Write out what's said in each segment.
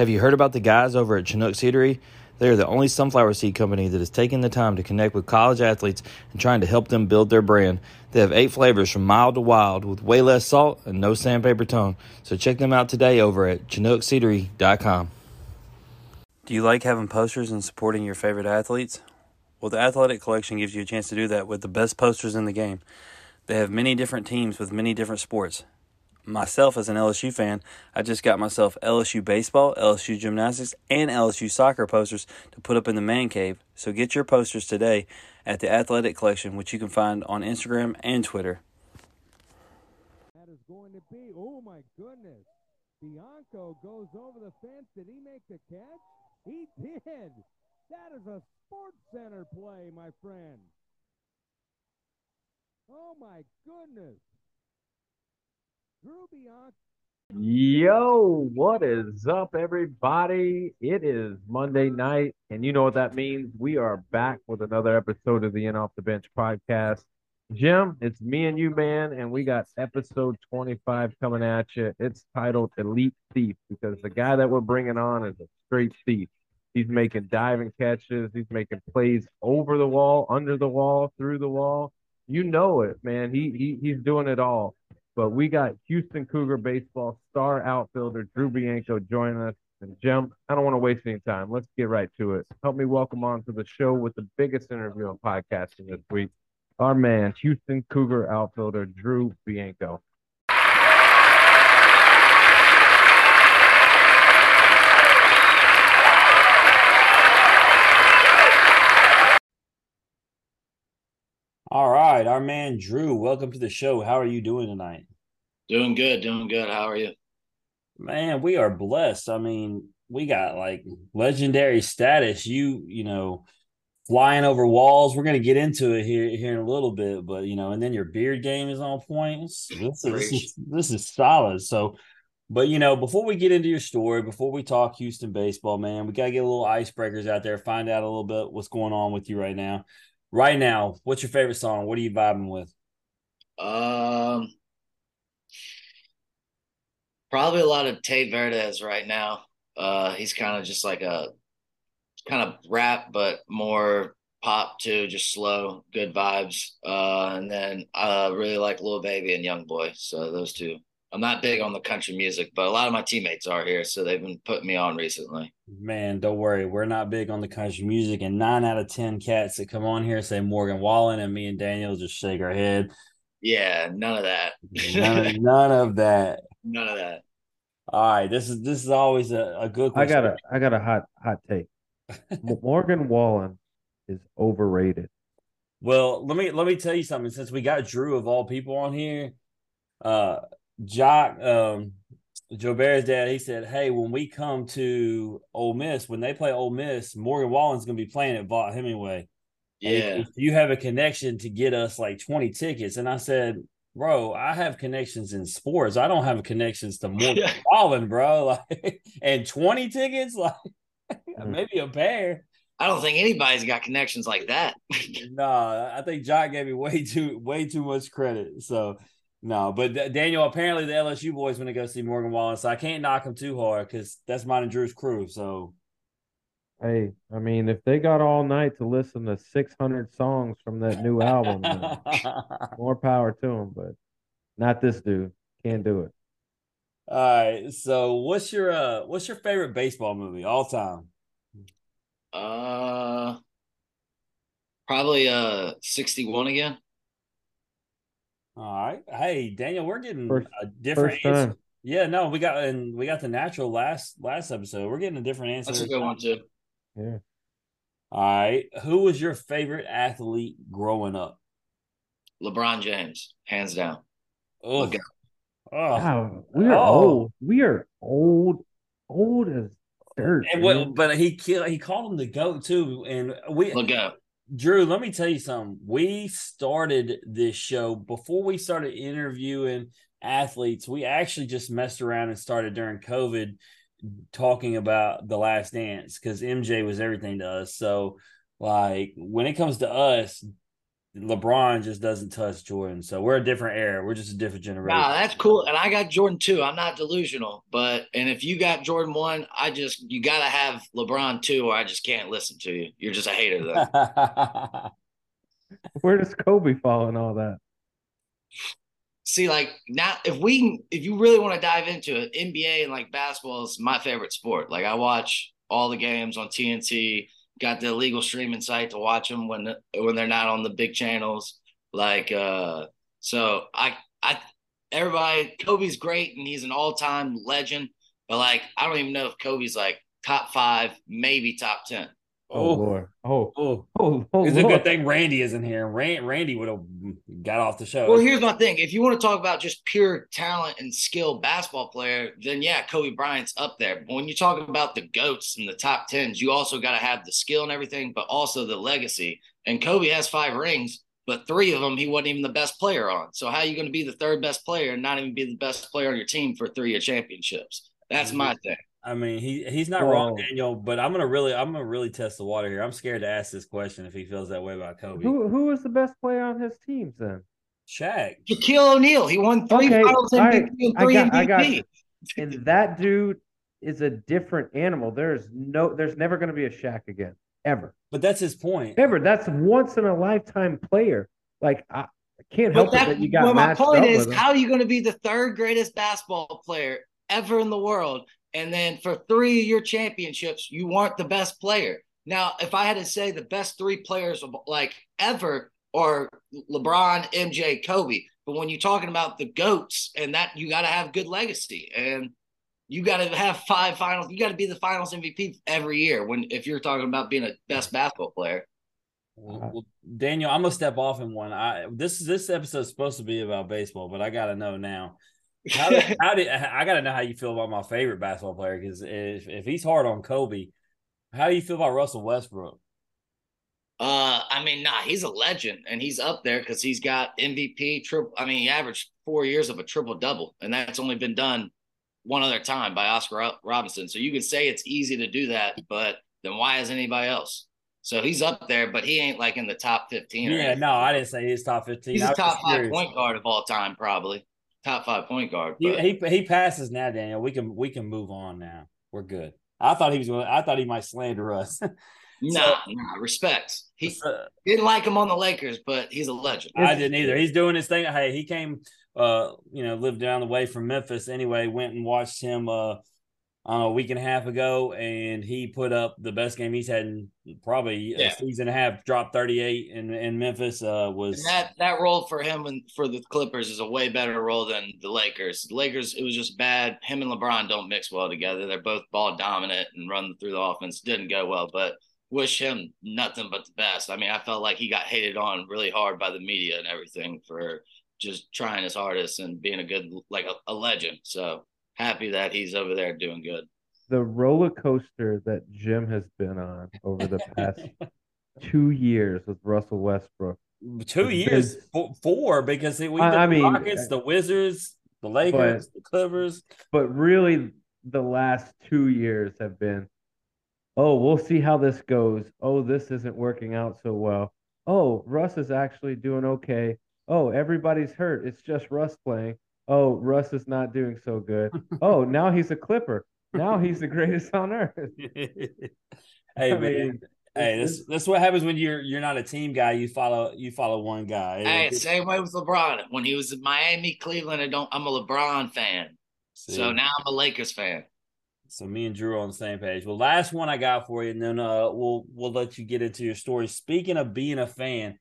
Have you heard about the guys over at Chinook Seedery? They are the only sunflower seed company that is taking the time to connect with college athletes and trying to help them build their brand. They have eight flavors from mild to wild with way less salt and no sandpaper tone. So check them out today over at ChinookSeedery.com. Do you like having posters and supporting your favorite athletes? Well, the Athletic Collection gives you a chance to do that with the best posters in the game. They have many different teams with many different sports myself as an LSU fan, I just got myself LSU baseball, LSU gymnastics, and LSU soccer posters to put up in the man cave. So get your posters today at the Athletic Collection, which you can find on Instagram and Twitter. That is going to be, oh my goodness. Bianco goes over the fence. Did he make the catch? He did. That is a sports center play, my friend. Oh my goodness. Yo, what is up, everybody? It is Monday night, and you know what that means. We are back with another episode of the In Off the Bench podcast. Jim, it's me and you, man, and we got episode 25 coming at you. It's titled Elite Thief because the guy that we're bringing on is a straight thief. He's making diving catches, he's making plays over the wall, under the wall, through the wall. You know it, man. He, he he's doing it all. But we got Houston Cougar baseball star outfielder Drew Bianco joining us. And Jim, I don't want to waste any time. Let's get right to it. Help me welcome on to the show with the biggest interview on podcasting this week. Our man, Houston Cougar outfielder Drew Bianco. All right, our man Drew, welcome to the show. How are you doing tonight? Doing good, doing good. How are you? Man, we are blessed. I mean, we got like legendary status. You, you know, flying over walls. We're gonna get into it here here in a little bit, but you know, and then your beard game is on point. This is, this is, this is solid. So, but you know, before we get into your story, before we talk Houston baseball, man, we gotta get a little icebreakers out there, find out a little bit what's going on with you right now right now, what's your favorite song? What are you vibing with? Um, probably a lot of Tai Verdes right now. Uh, he's kind of just like a kind of rap, but more pop too, just slow, good vibes. Uh, and then I really like Lil Baby and Young Boy. So those two. I'm not big on the country music, but a lot of my teammates are here, so they've been putting me on recently. Man, don't worry, we're not big on the country music, and nine out of ten cats that come on here say Morgan Wallen, and me and Daniel just shake our head. Yeah, none of that. none, of, none of that. None of that. All right, this is this is always a, a good. Question. I got a I got a hot hot take. Morgan Wallen is overrated. Well, let me let me tell you something. Since we got Drew of all people on here, uh, Jock, um, Joe Bear's dad, he said, "Hey, when we come to Ole Miss, when they play Ole Miss, Morgan Wallen's going to be playing at Vaught Hemingway. Yeah, if you have a connection to get us like twenty tickets." And I said, "Bro, I have connections in sports. I don't have connections to Morgan Wallen, bro. Like, and twenty tickets, like mm. maybe a pair." I don't think anybody's got connections like that. nah, I think Jock gave me way too way too much credit. So no, but Daniel, apparently the LSU boys want to go see Morgan Wallen, so I can't knock him too hard because that's mine and Drew's crew. So, hey, I mean, if they got all night to listen to 600 songs from that new album, more power to them. But not this dude. Can't do it. All right. So, what's your uh, what's your favorite baseball movie all time? Uh, probably uh, 61 again. All right. Hey, Daniel, we're getting first, a different answer. Yeah, no, we got and we got the natural last last episode. We're getting a different answer. That's a good one too. Yeah. All right. Who was your favorite athlete growing up? LeBron James, hands down. Oh, oh. Wow, we are oh. old. We are old, old as dirt. And what, but he he called him the goat too, and we look out. Drew, let me tell you something. We started this show before we started interviewing athletes. We actually just messed around and started during COVID talking about the last dance because MJ was everything to us. So, like, when it comes to us, LeBron just doesn't touch Jordan. So we're a different era. We're just a different generation. Nah, that's cool. And I got Jordan too. I'm not delusional, but and if you got Jordan one, I just you gotta have LeBron two, or I just can't listen to you. You're just a hater though. Where does Kobe fall in all that? See, like now, if we, if you really want to dive into it, NBA and like basketball is my favorite sport. Like I watch all the games on TNT. Got the illegal streaming site to watch them when when they're not on the big channels. Like, uh, so I, I, everybody, Kobe's great and he's an all time legend. But like, I don't even know if Kobe's like top five, maybe top ten. Oh, oh, Lord. Oh, oh, oh, oh, oh it's a good thing Randy isn't here. Rand, Randy would have got off the show. Well, here's my thing. If you want to talk about just pure talent and skill basketball player, then yeah, Kobe Bryant's up there. But when you talk about the GOATs and the top tens, you also got to have the skill and everything, but also the legacy. And Kobe has five rings, but three of them he wasn't even the best player on. So how are you going to be the third best player and not even be the best player on your team for three of championships? That's mm-hmm. my thing. I mean, he he's not Whoa. wrong, Daniel. But I'm gonna really, I'm gonna really test the water here. I'm scared to ask this question if he feels that way about Kobe. Who who was the best player on his teams then? Shaq. Shaquille O'Neal, he won three Okay, finals all right. MVP and three got- I got MVP. you. And that dude is a different animal. There's no there's never gonna be a Shaq again. Ever. But that's his point. Ever. That's once in a lifetime player. Like I, I can't help But it that, that you got well, my point up is, how are you going to be the third greatest basketball player ever in the world, and then for three of your championships, you weren't the best player? Now, if I had to say the best three players of like ever are LeBron, MJ, Kobe, but when you're talking about the goats and that, you got to have good legacy and. You got to have five finals. You got to be the finals MVP every year. When if you're talking about being a best basketball player, Well, Daniel, I'm gonna step off in one. I this this episode is supposed to be about baseball, but I gotta know now. How did, how did I gotta know how you feel about my favorite basketball player? Because if if he's hard on Kobe, how do you feel about Russell Westbrook? Uh, I mean, nah, he's a legend, and he's up there because he's got MVP triple. I mean, he averaged four years of a triple double, and that's only been done one other time by Oscar Robertson. So you could say it's easy to do that, but then why is anybody else? So he's up there, but he ain't like in the top fifteen. Yeah, no, I didn't say he's top fifteen. He's a top five point guard of all time, probably top five point guard. He, he he passes now, Daniel. We can we can move on now. We're good. I thought he was going. I thought he might slander us. nah, nah, respect. He So- didn't like him on the Lakers, but he's a legend. I didn't either. He's doing his thing. Hey, he came, uh, you know, lived down the way from Memphis anyway. Went and watched him, uh, I a week and a half ago, and he put up the best game he's had in probably Yeah. a season and a half. Dropped thirty eight in in Memphis. Uh, was And that that role for him and for the Clippers is a way better role than the Lakers. The Lakers, it was just bad. Him and LeBron don't mix well together. They're both ball dominant and run through the offense. Didn't go well, but wish him nothing but the best. I mean, I felt like he got hated on really hard by the media and everything for just trying his hardest and being a good like a, a legend. So happy that he's over there doing good. the roller coaster that Jim has been on over the past two years with Russell Westbrook. two It's years, been- four because we I- the I mean, Rockets, the Wizards, the Lakers, the Clippers. But really, the last two years have been, oh, we'll see how this goes. Oh, this isn't working out so well. Oh, Russ is actually doing okay. Oh, everybody's hurt. It's just Russ playing. Oh, Russ is not doing so good. Oh, now he's a Clipper. Now he's the greatest on earth. hey I man, mean, hey, it's- this that's what happens when you're you're not a team guy. You follow you follow one guy. Hey, It- same way with LeBron. When he was in Miami, Cleveland, I don't I'm a LeBron fan. see. So now I'm a Lakers fan. So me and Drew are on the same page. Well, last one I got for you, and then uh, we'll we'll let you get into your story. Speaking of being a fan,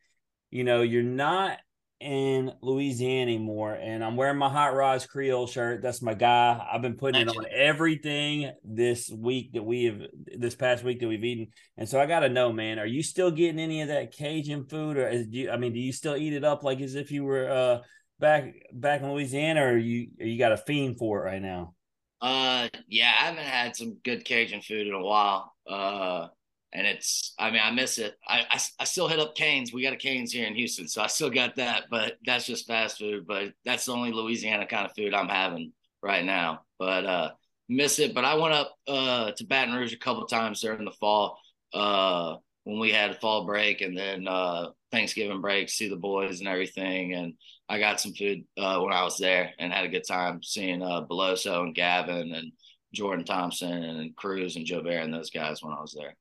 you know you're not in Louisiana anymore, and I'm wearing my Hot Rods Creole shirt. That's my guy. I've been putting it on everything this week that we have, this past week that we've eaten, and so I got to know, man, are you still getting any of that Cajun food, or is you? I mean, do you still eat it up like as if you were uh back back in Louisiana, or you or you got a fiend for it right now? Uh, yeah, I haven't had some good Cajun food in a while. Uh, and it's, I mean, I miss it. I, I, I still hit up Canes. We got a Canes here in Houston, so I still got that, but that's just fast food. But that's the only Louisiana kind of food I'm having right now. But uh, miss it. But I went up uh to Baton Rouge a couple times during the fall. Uh, when we had fall break and then uh, Thanksgiving break, see the boys and everything. And I got some food uh, when I was there and had a good time seeing uh, Beloso and Gavin and Jordan Thompson and Cruz and Joe Bear and those guys when I was there.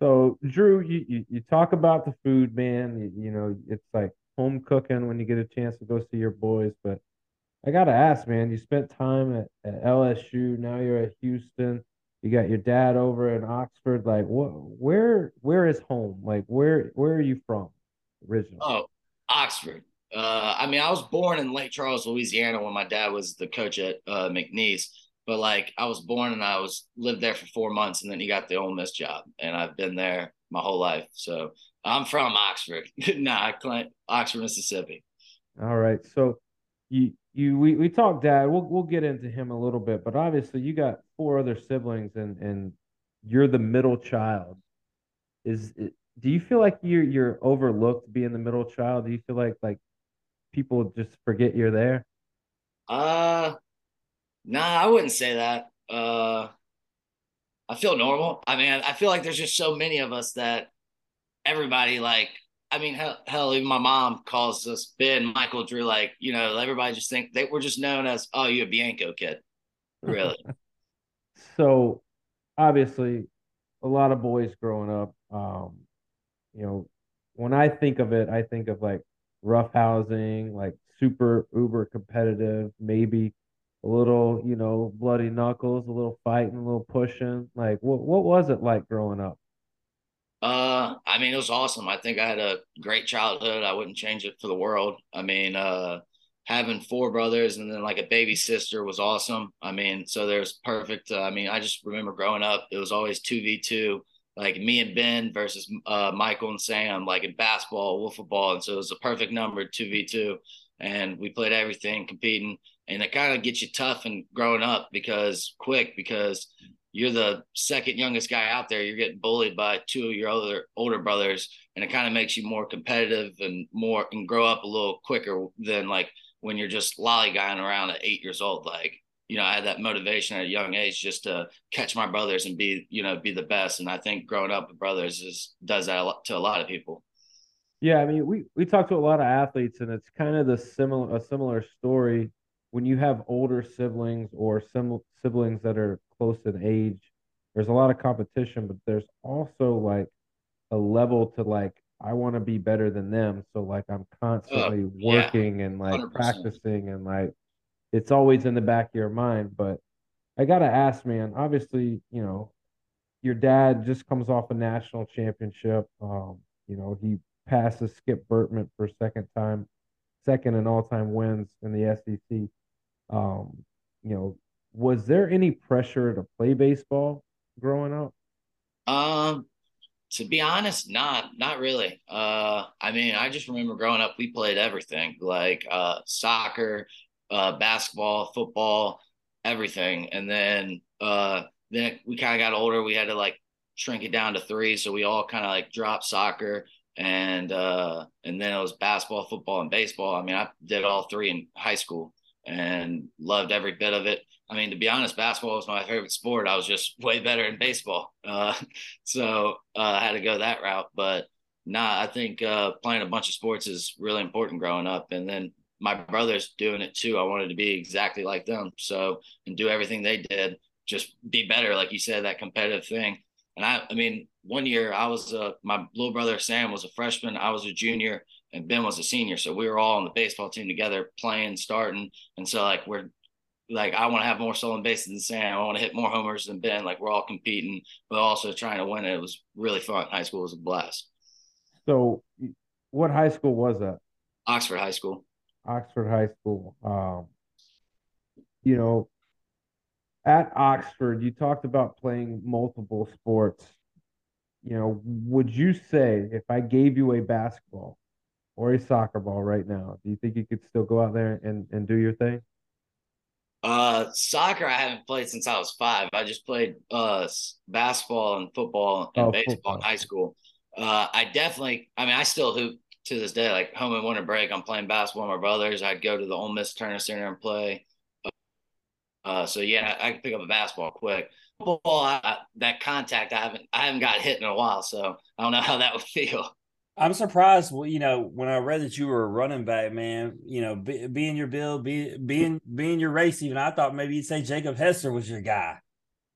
So Drew, you, you, you talk about the food, man. You, you, know, it's like home cooking when you get a chance to go see your boys. But I gotta ask, man, you spent time at, at LSU. Now you're at Houston. You got your dad over in Oxford. Like, what? Where? Where is home? Like, where? Where are you from originally? Oh, Oxford. Uh, I mean, I was born in Lake Charles, Louisiana, when my dad was the coach at uh, McNeese. But like, I was born and I was lived there for four months, and then he got the Ole Miss job, and I've been there my whole life. So I'm from Oxford. nah, Oxford, Mississippi. All right. So you you we, we talked dad. We'll we'll get into him a little bit, but obviously you got four other siblings, and and you're the middle child. Is it, do you feel like you're you're overlooked being the middle child? Do you feel like like people just forget you're there? Uh, nah, I wouldn't say that. Uh, I feel normal. I mean, I feel like there's just so many of us that everybody like. I mean, hell, hell, even my mom calls us Ben, Michael, Drew. Like, you know, everybody just think they were just known as, oh, you a Bianco kid, really. so, obviously, a lot of boys growing up. Um, you know, when I think of it, I think of like roughhousing, like super uber competitive, maybe a little, you know, bloody knuckles, a little fighting, a little pushing. Like, what what was it like growing up? Uh, I mean, it was awesome. I think I had a great childhood. I wouldn't change it for the world. I mean, uh, having four brothers and then like a baby sister was awesome. I mean, so there's perfect. Uh, I mean, I just remember growing up, it was always two v two like me and Ben versus uh, Michael and Sam, like in basketball, football, and so it was a perfect number, two v two, and we played everything, competing, and it kind of gets you tough and growing up because quick because you're the second youngest guy out there. You're getting bullied by two of your other older brothers, and it kind of makes you more competitive and more and grow up a little quicker than like when you're just lollyguying around at eight years old. Like you know, I had that motivation at a young age just to catch my brothers and be, you know, be the best. And I think growing up with brothers is does that to a lot of people. Yeah, I mean, we we talk to a lot of athletes, and it's kind of the similar a similar story when you have older siblings or sim- siblings that are close in age. There's a lot of competition, but there's also like a level to like I want to be better than them. So like I'm constantly uh, working yeah, and like 100%. practicing and like it's always in the back of your mind. But I gotta ask, man. Obviously, you know, your dad just comes off a national championship. Um, you know, he passes Skip Bertman for a second time, second in all time wins in the SEC. Um, you know, was there any pressure to play baseball growing up? Um, to be honest, not not really. Uh, I mean, I just remember growing up, we played everything like uh, soccer, uh, basketball, football, everything. And then uh, then we kind of got older. We had to like shrink it down to three, so we all kind of like dropped soccer and uh, and then it was basketball, football, and baseball. I mean, I did all three in high school and loved every bit of it. I mean, to be honest, basketball was my favorite sport. I was just way better in baseball, uh, so uh, I had to go that route. But nah, I think uh, playing a bunch of sports is really important growing up. And then my brother's doing it too. I wanted to be exactly like them. So and do everything they did, just be better, like you said, that competitive thing. And I, I mean, one year I was uh, my little brother Sam was a freshman, I was a junior, and Ben was a senior. So we were all on the baseball team together, playing, starting. And so like we're like I want to have more stolen bases than Sam. I want to hit more homers than Ben. Like we're all competing, but also trying to win it. It was really fun. High school was a blast. So, what high school was that? Oxford High School. Oxford High School. Um, you know, at Oxford, you talked about playing multiple sports. You know, would you say if I gave you a basketball or a soccer ball right now, do you think you could still go out there and, and do your thing? Uh, soccer I haven't played since I was five. I just played uh basketball and football and oh, baseball football. in high school. Uh, I definitely, I mean, I still hoop to this day, like home and winter break, I'm playing basketball with my brothers. I'd go to the Ole Miss Turner Center and play. Uh, so yeah, I, I can pick up a basketball quick. Football, I, that contact, I haven't I haven't got hit in a while, so I don't know how that would feel. I'm surprised. Well, you know, when I read that you were a running back, man, you know, be, being your build, be, being being your race, even I thought maybe you'd say Jacob Hester was your guy.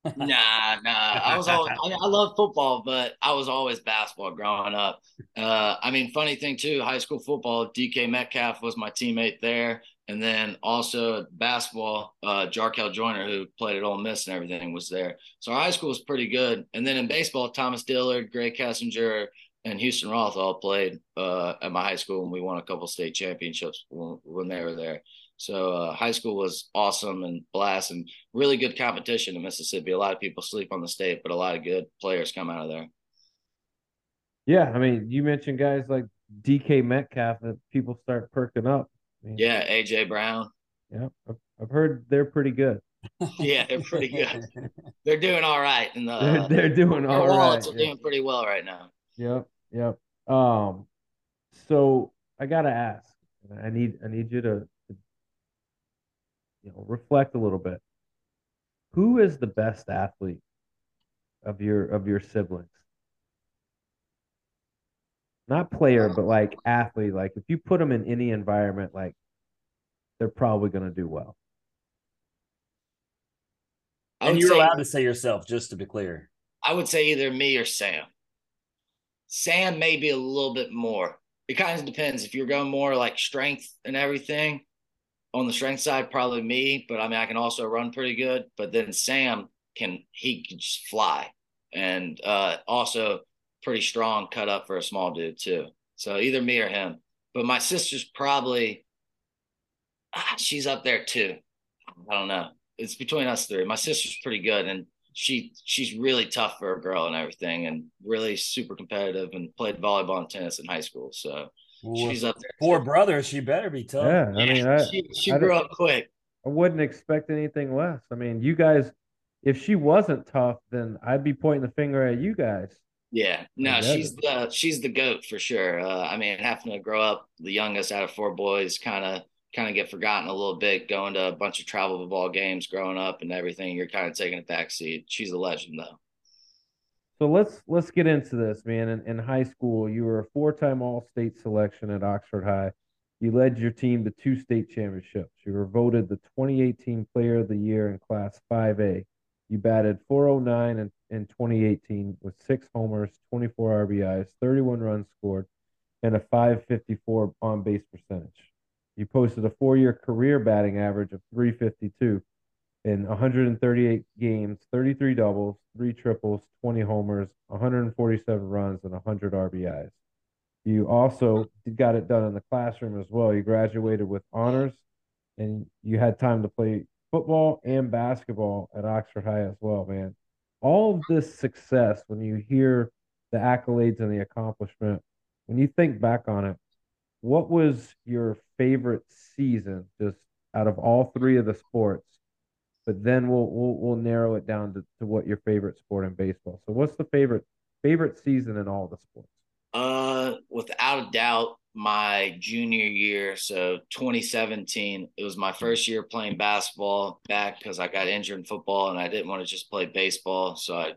nah, nah. I was always, I, I love football, but I was always basketball growing up. Uh, I mean, funny thing too, high school football, DK Metcalf was my teammate there. And then also basketball, uh, Jarkel Joiner, who played at Ole Miss and everything, was there. So our high school was pretty good. And then in baseball, Thomas Dillard, Grae Kessinger, and Houston Roth all played uh, at my high school, and we won a couple state championships when, when they were there. So uh, high school was awesome and blast and really good competition in Mississippi. A lot of people sleep on the state, but a lot of good players come out of there. Yeah, I mean, you mentioned guys like DK Metcalf that people start perking up. I mean, yeah, AJ Brown. Yeah, I've, I've heard they're pretty good. yeah, they're pretty good. they're doing all right, and the, they're, they're doing all right. They're yeah. doing pretty well right now. Yep, yep. Um, so I gotta ask. I need I need you to you know, reflect a little bit. Who is the best athlete of your of your siblings? Not player, but like athlete. Like if you put them in any environment, like they're probably going to do well. And you're say, allowed to say yourself, just to be clear. I would say either me or Sam. Sam maybe a little bit more. It kind of depends. If you're going more like strength and everything, on the strength side, probably me, but I mean, I can also run pretty good. But then Sam can, he can just fly and uh, also pretty strong cut up for a small dude, too. So either me or him. But my sister's probably, ah, she's up there too. I don't know. It's between us three. My sister's pretty good and she she's really tough for a girl and everything and really super competitive and played volleyball and tennis in high school. So She's up there. Four too. brothers. She better be tough. Yeah, I mean, I, she, she I grew up quick. I wouldn't expect anything less. I mean, you guys, if she wasn't tough, then I'd be pointing the finger at you guys. Yeah, no, she's the she's the goat for sure. Uh, I mean, having to grow up the youngest out of four boys, kind of kind of get forgotten a little bit. Going to a bunch of travel ball games, growing up, and everything, you're kind of taking a back seat. She's a legend, though. So let's let's get into this, man. In, in high school, you were a four-time All-State selection at Oxford High. You led your team to two state championships. You were voted the 2018 Player of the Year in Class 5A. You batted 409 in, in 2018 with six homers, 24 RBIs, 31 runs scored, and a 554 on base percentage. You posted a four year career batting average of 352 in 138 games, 33 doubles, three triples, 20 homers, 147 runs, and 100 RBIs. You also got it done in the classroom as well. You graduated with honors, and you had time to play football and basketball at Oxford High as well, man. All of this success, when you hear the accolades and the accomplishment, when you think back on it, what was your favorite season just out of all three of the sports but then we'll we'll we'll narrow it down to, to what your favorite sport in baseball. So what's the favorite favorite season in all the sports? Uh without a doubt my junior year, so 2017, it was my first year playing basketball back because I got injured in football and I didn't want to just play baseball, so I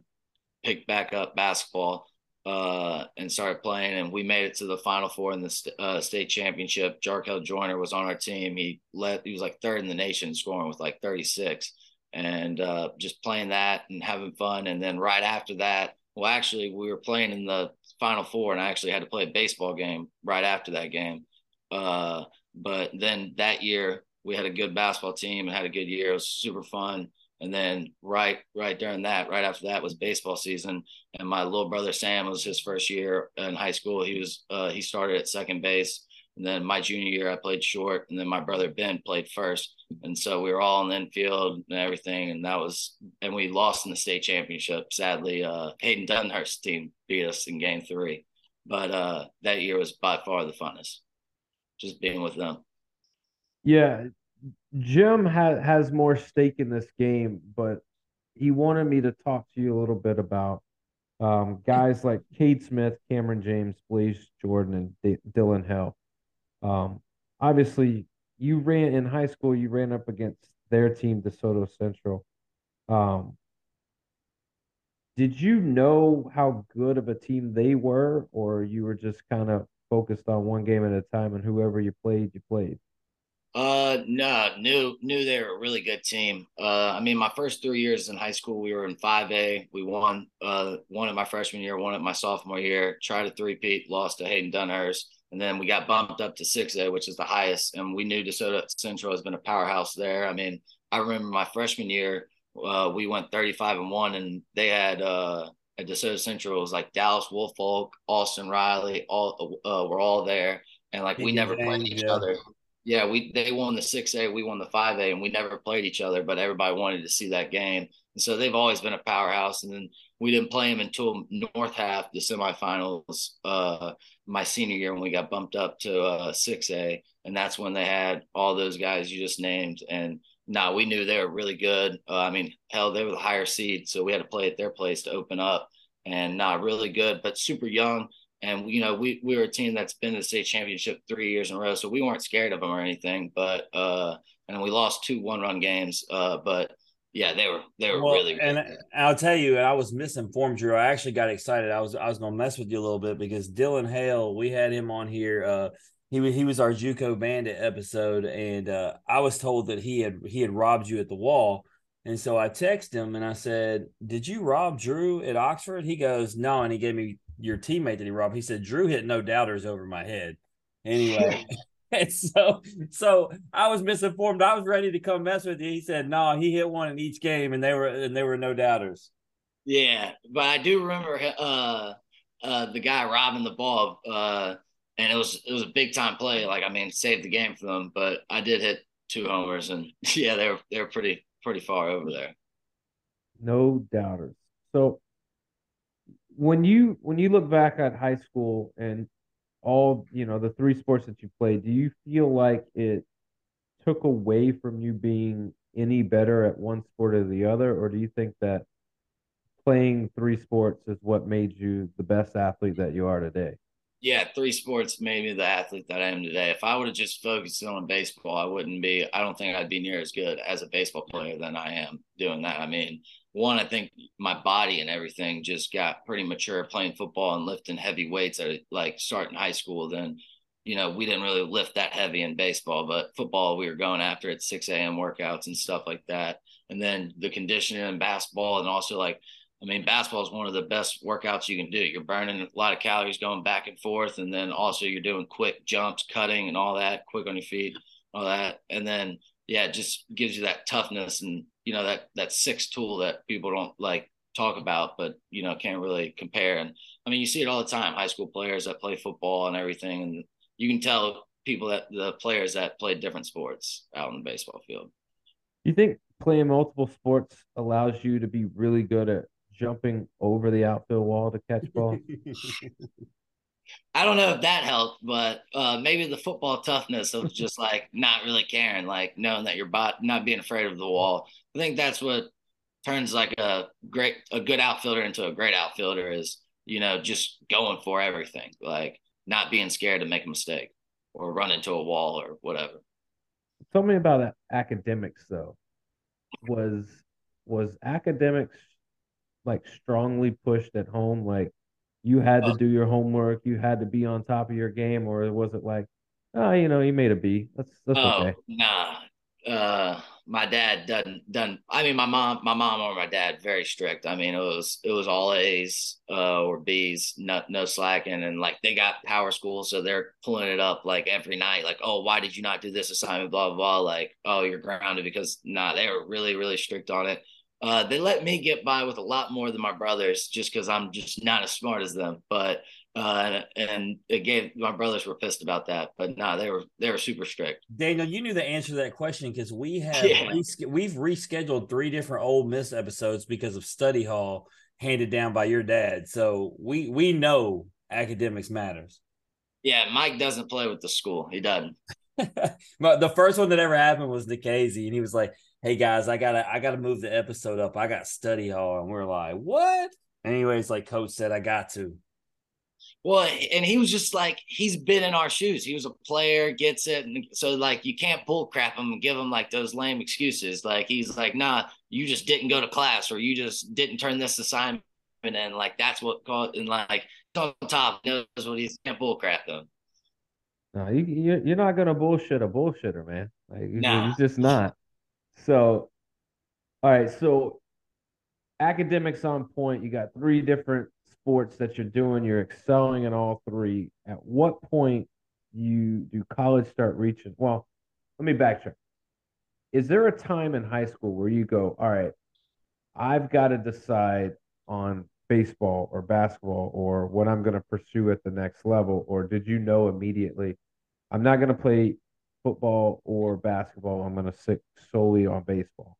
picked back up basketball uh, and started playing. And we made it to the Final Four in the st- uh, state championship. Jarkel Joiner was on our team. He led. He was like third in the nation, scoring with like 36, and uh, just playing that and having fun. And then right after that, well, actually, we were playing in the Final Four, and I actually had to play a baseball game right after that game. Uh, but then that year, we had a good basketball team and had a good year. It was super fun. And then right right during that, right after that was baseball season. And my little brother Sam was his first year in high school. He was uh, he started at second base. And then my junior year, I played short, and then my brother Ben played first, and so we were all in the infield and everything. And that was, and we lost in the state championship. Sadly, uh, Hayden Dunhurst's team beat us in Game Three, but uh, that year was by far the funnest, just being with them. Yeah, Jim has has more stake in this game, but he wanted me to talk to you a little bit about um, guys like Cade Smith, Cameron James, Blaze Jordan, and D- Dylan Hill. Um, obviously, you ran in high school. You ran up against their team, DeSoto Central. Um, did you know how good of a team they were, or you were just kind of focused on one game at a time and whoever you played, you played? Uh, no, knew knew they were a really good team. Uh, I mean, my first three years in high school, we were in five A. We won, uh, one at my freshman year, one at my sophomore year. Tried a three-peat, lost to Hayden Dunhurst, and then we got bumped up to six A, which is the highest. And we knew DeSoto Central has been a powerhouse there. I mean, I remember my freshman year, uh, we went thirty-five and one, and they had uh at DeSoto Central it was like Dallas Woolfolk, Austin Riley, all uh, were all there, and like we never played each yeah. other yeah, we they won the six A, we won the five A, and we never played each other, but everybody wanted to see that game. And so they've always been a powerhouse. And then we didn't play them until North half, the semifinals, uh, my senior year when we got bumped up to uh, six A, and that's when they had all those guys you just named. And now nah, we knew they were really good. Uh, I mean, hell, they were the higher seed, so we had to play at their place to open up. And not nah, really good, but super young and you know, we we were a team that's been to the state championship three years in a row, so we weren't scared of them or anything. But uh, and we lost two one run games. Uh, but yeah, they were they were well, really, really. And good. I'll tell you, I was misinformed, Drew. I actually got excited. I was I was gonna mess with you a little bit because Dylan Hale, we had him on here. Uh, he he was our JUCO Bandit episode, and uh, I was told that he had he had robbed you at the wall. And so I texted him and I said, "Did you rob Drew at Oxford?" He goes, "No," and he gave me your teammate that he robbed. He said Drew hit no doubters over my head. Anyway. and so so I was misinformed. I was ready to come mess with you. He said, no, he hit one in each game and they were and they were no doubters. Yeah, but I do remember uh uh the guy robbing the ball uh and it was it was a big time play. Like I mean, saved the game for them. But I did hit two homers, and yeah, they were they were pretty pretty far over there. No doubters. So when you when you look back at high school and all you know the three sports that you played, do you feel like it took away from you being any better at one sport or the other, or do you think that playing three sports is what made you the best athlete that you are today? Yeah, three sports made me the athlete that I am today. If I would have just focused on baseball, I wouldn't be, I don't think I'd be near as good as a baseball player than I am doing that. I mean, one, I think my body and everything just got pretty mature playing football and lifting heavy weights at like starting high school. Then, you know, we didn't really lift that heavy in baseball, but football, we were going after at 6 a.m. workouts and stuff like that. And then the conditioning and basketball and also like, I mean, basketball is one of the best workouts you can do. You're burning a lot of calories going back and forth, and then also you're doing quick jumps, cutting, and all that, quick on your feet, all that, and then yeah, it just gives you that toughness and you know that that six tool that people don't like talk about, but you know can't really compare. And I mean, you see it all the time. High school players that play football and everything, and you can tell people that the players that play different sports out in the baseball field. You think playing multiple sports allows you to be really good at jumping over the outfield wall to catch ball? I don't know if that helped, but uh, maybe the football toughness of just like not really caring, like knowing that you're bot, not being afraid of the wall. I think that's what turns like a great, a good outfielder into a great outfielder is, you know, just going for everything, like not being scared to make a mistake or run into a wall or whatever. Tell me about academics though. Was was academics like strongly pushed at home? Like you had to uh, do your homework, you had to be on top of your game, or was it like, oh, you know, you made a B. That's that's oh, okay. Nah. Uh my dad doesn't done I mean my mom my mom or my dad very strict. I mean it was it was all A's uh or B's, no no slacking and like they got power school so they're pulling it up like every night like oh why did you not do this assignment blah blah blah like oh you're grounded because nah they were really really strict on it. Uh, they let me get by with a lot more than my brothers just because I'm just not as smart as them. But uh, and gave my brothers were pissed about that. But no, nah, they were they were super strict. Daniel, you knew the answer to that question because we have yeah. we've rescheduled three different Ole Miss episodes because of study hall handed down by your dad. So we we know academics matters. Yeah, Mike doesn't play with the school. He doesn't. but the first one that ever happened was Nikhazy, and he was like, hey guys, I gotta I gotta move the episode up. I got study hall, and we're like, what? Anyways, like Coach said, I got to. Well, and he was just like he's been in our shoes. He was a player, gets it, and so like you can't bull crap him and give him like those lame excuses. Like he's like, nah, you just didn't go to class, or you just didn't turn this assignment in. Like that's what called and like on top knows what he's can't bullcrap them. No, you, you you're not gonna bullshit a bullshitter, man. Like you- Nah. you're just not. So, all right. So, academics on point. You got three different sports that you're doing. You're excelling in all three. At what point you do college start reaching? Well, let me backtrack. Is there a time in high school where you go, all right, I've got to decide on baseball or basketball or what I'm going to pursue at the next level? Or did you know immediately, I'm not going to play football or basketball. I'm going to stick solely on baseball.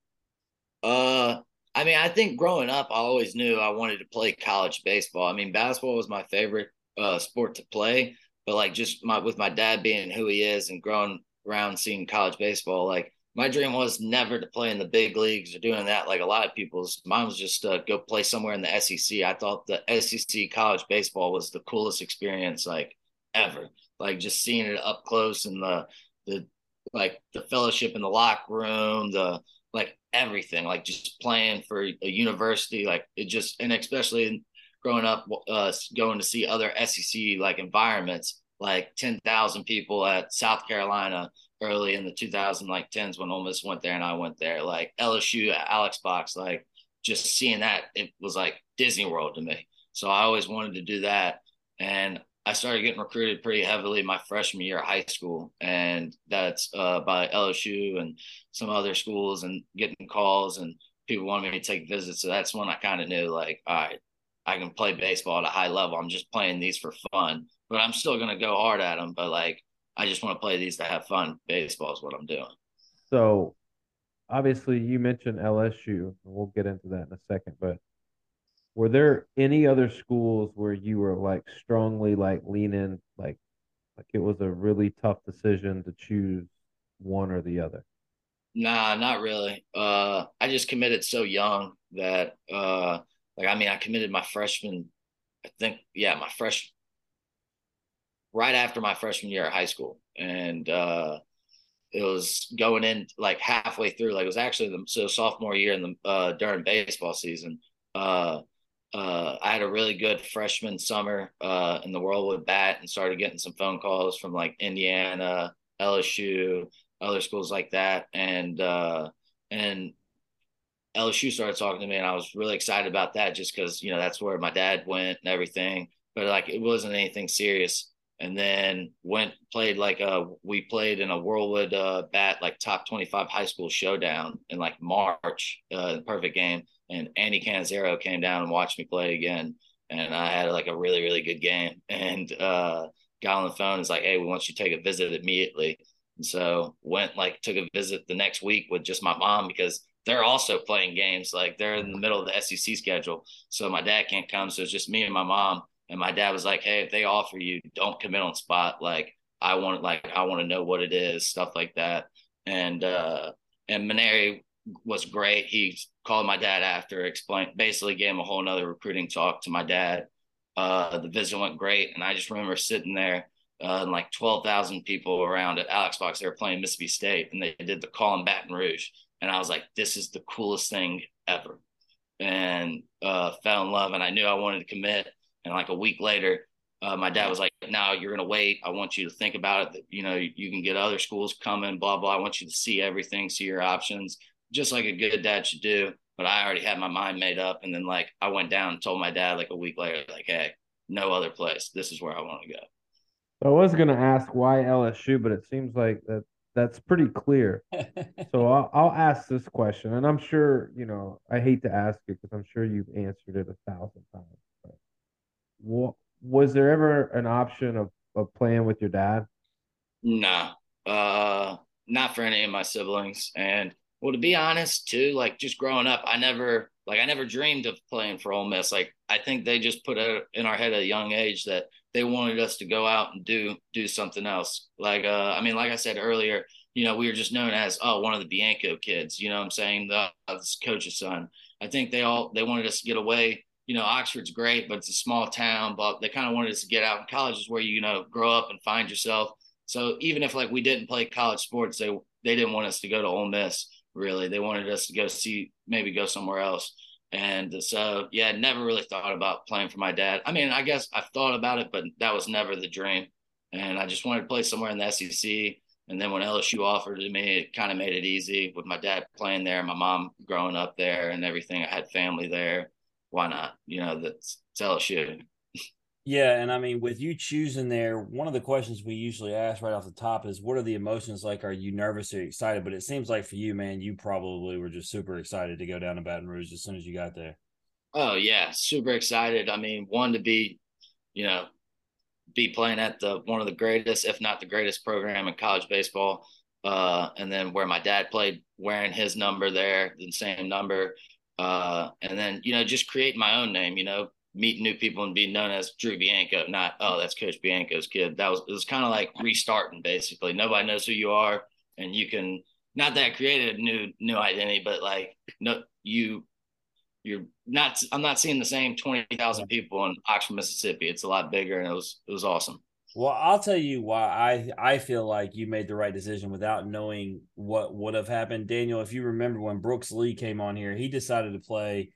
Uh, I mean, I think growing up, I always knew I wanted to play college baseball. I mean, basketball was my favorite uh, sport to play, but like just my with my dad being who he is and growing around seeing college baseball, like my dream was never to play in the big leagues or doing that like a lot of people's. Mine was just to go play somewhere in the SEC. I thought the SEC college baseball was the coolest experience like ever. Like just seeing it up close and the the like the fellowship in the locker room, the like everything, like just playing for a university, like it just, and especially growing up, uh, going to see other SEC like environments, like 10,000 people at South Carolina early in the 2000 like 10s when Ole Miss went there and I went there, like LSU Alex Box, like just seeing that, it was like Disney World to me. So I always wanted to do that. And I started getting recruited pretty heavily my freshman year of high school, and that's uh, by LSU and some other schools, and getting calls and people wanted me to take visits. So that's when I kind of knew, like, all right, I can play baseball at a high level. I'm just playing these for fun, but I'm still gonna go hard at them. But like, I just want to play these to have fun. Baseball is what I'm doing. So, obviously, you mentioned LSU. We'll get into that in a second, but were there any other schools where you were like strongly like leaning like like it was a really tough decision to choose one or the other? Nah, not really. Uh, I just committed so young that, uh, like, I mean, I committed my freshman, I think, yeah, my fresh, right after my freshman year of high school, and uh, it was going in like halfway through. Like, it was actually the so sophomore year in the uh, during baseball season. Uh, uh, I had a really good freshman summer uh, in the World Worldwood Bat and started getting some phone calls from like Indiana, LSU, other schools like that, and uh, and LSU started talking to me, and I was really excited about that just because you know that's where my dad went and everything. But like it wasn't anything serious. And then went played like a we played in a World Wood uh, bat like top twenty five high school showdown in like March, uh, perfect game. And Andy Cannizaro came down and watched me play again, and I had like a really really good game. And uh, got on the phone was like, "Hey, we want you to take a visit immediately." And so went like took a visit the next week with just my mom because they're also playing games. Like they're in the middle of the SEC schedule. So my dad can't come. So it's just me and my mom. And my dad was like, Hey, if they offer you, don't commit on spot. Like I want like I want to know what it is, stuff like that. And uh and Mainieri was great. He called my dad after, explained basically gave him a whole nother recruiting talk to my dad. Uh the visit went great. And I just remember sitting there uh, and like 12,000 people around at Alex Box. They were playing Mississippi State and they did the call in Baton Rouge. And I was like, this is the coolest thing ever. And uh, fell in love. And I knew I wanted to commit. And like a week later, uh, my dad was like, "Now you're gonna wait. I want you to think about it. You know, you, you can get other schools coming. Blah blah. I want you to see everything, see your options, just like a good dad should do." But I already had my mind made up, and then like I went down and told my dad like a week later, like, "Hey, no other place. This is where I want to go." So I was gonna ask why LSU, but it seems like that that's pretty clear. So I'll, I'll ask this question, and I'm sure you know. I hate to ask it because I'm sure you've answered it a thousand times. But wa- was there ever an option of of playing with your dad? No, uh, not for any of my siblings. And well, to be honest, too, like just growing up, I never like I never dreamed of playing for Ole Miss. Like I think they just put it in our head at a young age that they wanted us to go out and do do something else. Like uh, I mean, like I said earlier, you know, we were just known as oh one of the Bianco kids. You know, what I'm saying the uh, coach's son. I think they all they wanted us to get away. You know, Oxford's great, but it's a small town. But they kind of wanted us to get out. in college is where you, you know grow up and find yourself. So even if like we didn't play college sports, they they didn't want us to go to Ole Miss. Really, they wanted us to go see maybe go somewhere else. And so, yeah, never really thought about playing for my dad. I mean, I guess I've thought about it, but that was never the dream. And I just wanted to play somewhere in the SEC. And then when LSU offered to me, it kind of made it easy with my dad playing there, my mom growing up there, and everything. I had family there. Why not? You know, that's LSU. Yeah, and I mean, with you choosing there, one of the questions we usually ask right off the top is, "What are the emotions like? Are you nervous or excited?" But it seems like for you, man, you probably were just super excited to go down to Baton Rouge as soon as you got there. Oh yeah, super excited. I mean, one to be, you know, be playing at the one of the greatest, if not the greatest program in college baseball. Uh, and then where my dad played, wearing his number there, the same number. Uh, and then you know, just create my own name. You know, meet new people and be known as Drew Bianco, not oh that's Coach Bianco's kid. That was it was kind of like restarting basically. Nobody knows who you are, and you can not that created a new new identity, but like no you you're not I'm not seeing the same twenty thousand people in Oxford, Mississippi. It's a lot bigger, and it was it was awesome. Well, I'll tell you why I I feel like you made the right decision without knowing what would have happened. Daniel, if you remember when Brooks Lee came on here, he decided to play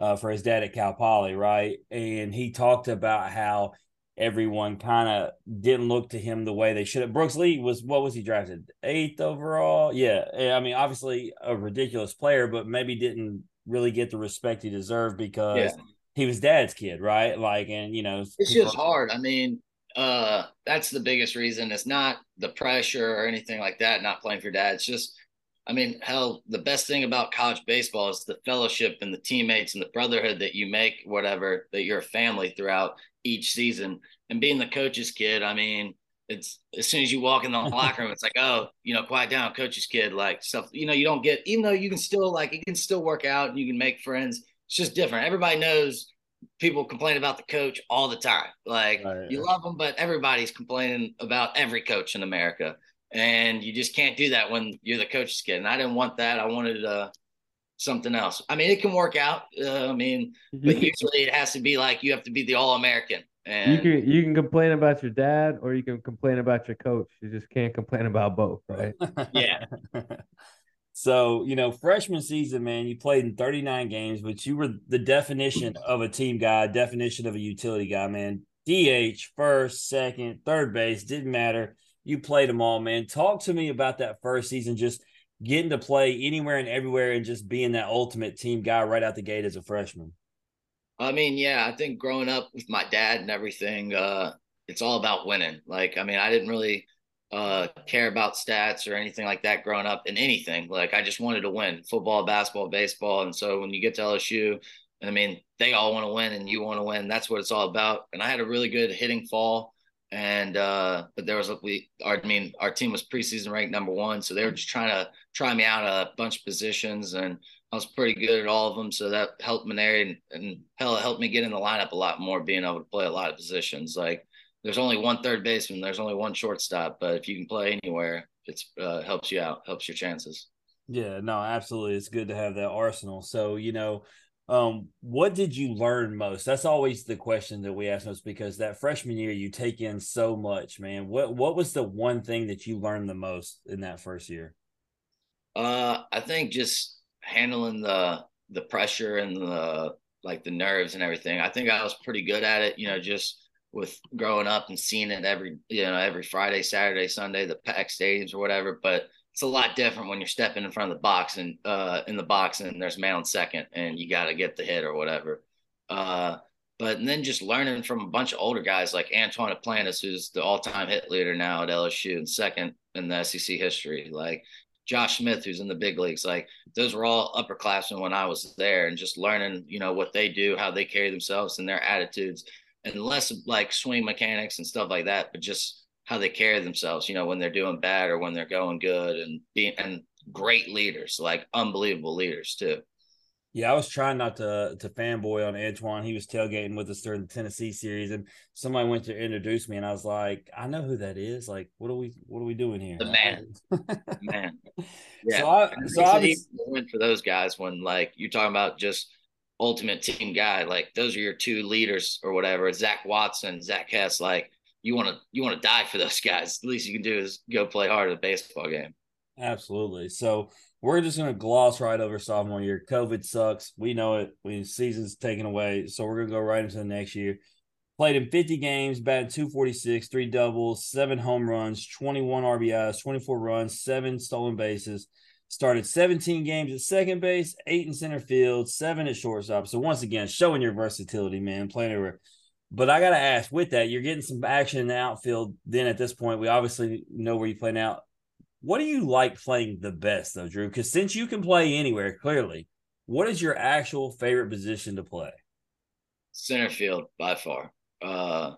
uh, for his dad at Cal Poly, right? And he talked about how everyone kind of didn't look to him the way they should have. Brooks Lee was what was he drafted? Eighth overall. Yeah. I mean, obviously a ridiculous player, but maybe didn't really get the respect he deserved because yeah. he was dad's kid, right? Like, and you know, it's just hard. I mean, uh, that's the biggest reason. It's not the pressure or anything like that, not playing for dad. It's just I mean, hell, the best thing about college baseball is the fellowship and the teammates and the brotherhood that you make, whatever, that you're a family throughout each season. And being the coach's kid, I mean, it's as soon as you walk in the locker room, it's like, oh, you know, quiet down, coach's kid, like stuff, you know, you don't get, even though you can still like, you can still work out and you can make friends. It's just different. Everybody knows people complain about the coach all the time. Like right. you love them, but everybody's complaining about every coach in America and you just can't do that when you're the coach's kid. And I didn't want that. I wanted uh, something else. I mean, it can work out. Uh, I mean, but usually it has to be like you have to be the All American. And you can you can complain about your dad or you can complain about your coach. You just can't complain about both, right? yeah. So, you know, freshman season, man, you played in 39 games, but you were the definition of a team guy, definition of a utility guy, man. DH, first, second, third base, didn't matter you played them all, man. Talk to me about that first season, just getting to play anywhere and everywhere and just being that ultimate team guy right out the gate as a freshman. I mean, yeah, I think growing up with my dad and everything, uh, it's all about winning. Like, I mean, I didn't really uh, care about stats or anything like that growing up in anything. Like, I just wanted to win football, basketball, baseball. And so when you get to LSU, I mean, they all want to win and you want to win. That's what it's all about. And I had a really good hitting fall and uh but there was a we our, I mean our team was preseason ranked number one, so they were just trying to try me out a bunch of positions, and I was pretty good at all of them, so that helped me there, and, and hell, it helped me get in the lineup a lot more, being able to play a lot of positions. Like there's only one third baseman, there's only one shortstop, but if you can play anywhere, it's uh, helps you out, helps your chances. Yeah, no, absolutely. It's good to have that arsenal. So, you know, um, what did you learn most? That's always the question that we ask most because that freshman year you take in so much, man. What what was the one thing that you learned the most in that first year? Uh, I think just handling the the pressure and the like the nerves and everything. I think I was pretty good at it. You know, just with growing up and seeing it every you know every Friday, Saturday, Sunday, the pack stadiums or whatever. But it's a lot different when you're stepping in front of the box and uh, in the box and there's man on second and you got to get the hit or whatever. Uh, but then just learning from a bunch of older guys like Antoine Duplantis, who's the all-time hit leader now at LSU and second in the SEC history, like Josh Smith, who's in the big leagues. Like those were all upperclassmen when I was there, and just learning, you know, what they do, how they carry themselves, and their attitudes, and less like swing mechanics and stuff like that, but just how they carry themselves, you know, when they're doing bad or when they're going good and being and great leaders, like unbelievable leaders too. Yeah, I was trying not to to fanboy on Antoine. He was tailgating with us during the Tennessee series, and somebody went to introduce me, and I was like, "I know who that is. Like, what are we what are we doing here?" The man, man. Yeah. So I, so I was, went for those guys when like you're talking about just ultimate team guy. Like those are your two leaders or whatever. Zach Watson, Zach Hess. Like you want to you want to die for those guys. The least you can do is go play hard at a baseball game. Absolutely. So we're just to gloss right over sophomore year. COVID sucks. We know it. We season's taken away. So we're to go right into the next year. Played in 50 games, batted 246, three doubles, seven home runs, 21 RBIs, 24 runs, seven stolen bases. Started 17 games at second base, eight in center field, seven at shortstop. So once again, showing your versatility, man, playing everywhere. But I got to ask, with that, you're getting some action in the outfield. Then at this point, we obviously know where you play now. What do you like playing the best, though, Drew? Because since you can play anywhere, clearly, what is your actual favorite position to play? Center field by far. Uh,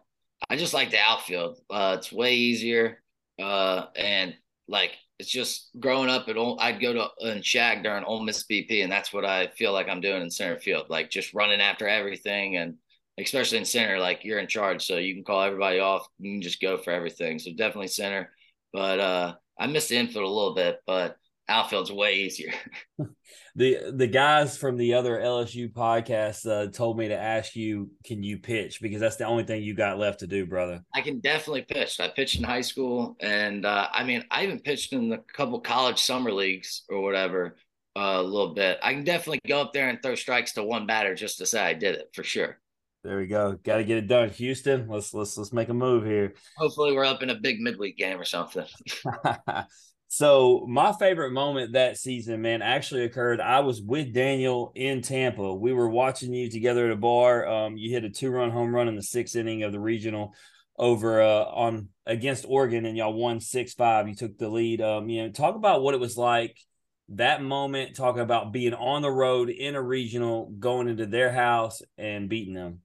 I just like the outfield. Uh, it's way easier. Uh, and like it's just growing up at Ole, I'd go to and shag during Ole Miss BP, and that's what I feel like I'm doing in center field, like just running after everything, and especially in center, like you're in charge, so you can call everybody off, you can just go for everything. So definitely center, but uh, I miss the infield a little bit, but outfield's way easier. the the guys from the other LSU podcast uh, told me to ask you, can you pitch? Because that's the only thing you got left to do, brother. I can definitely pitch. I pitched in high school, and uh, I mean, I even pitched in a couple college summer leagues or whatever uh, a little bit. I can definitely go up there and throw strikes to one batter just to say I did it for sure. There we go. Got to get it done, Houston. Let's let's let's make a move here. Hopefully, we're up in a big midweek game or something. So my favorite moment that season, man, actually occurred. I was with Daniel in Tampa. We were watching you together at a bar. Um, you hit a two-run home run in the sixth inning of the regional over uh, on against Oregon, and y'all won six five. You took the lead. Um, you know, talk about what it was like that moment. Talking about being on the road in a regional, going into their house and beating them.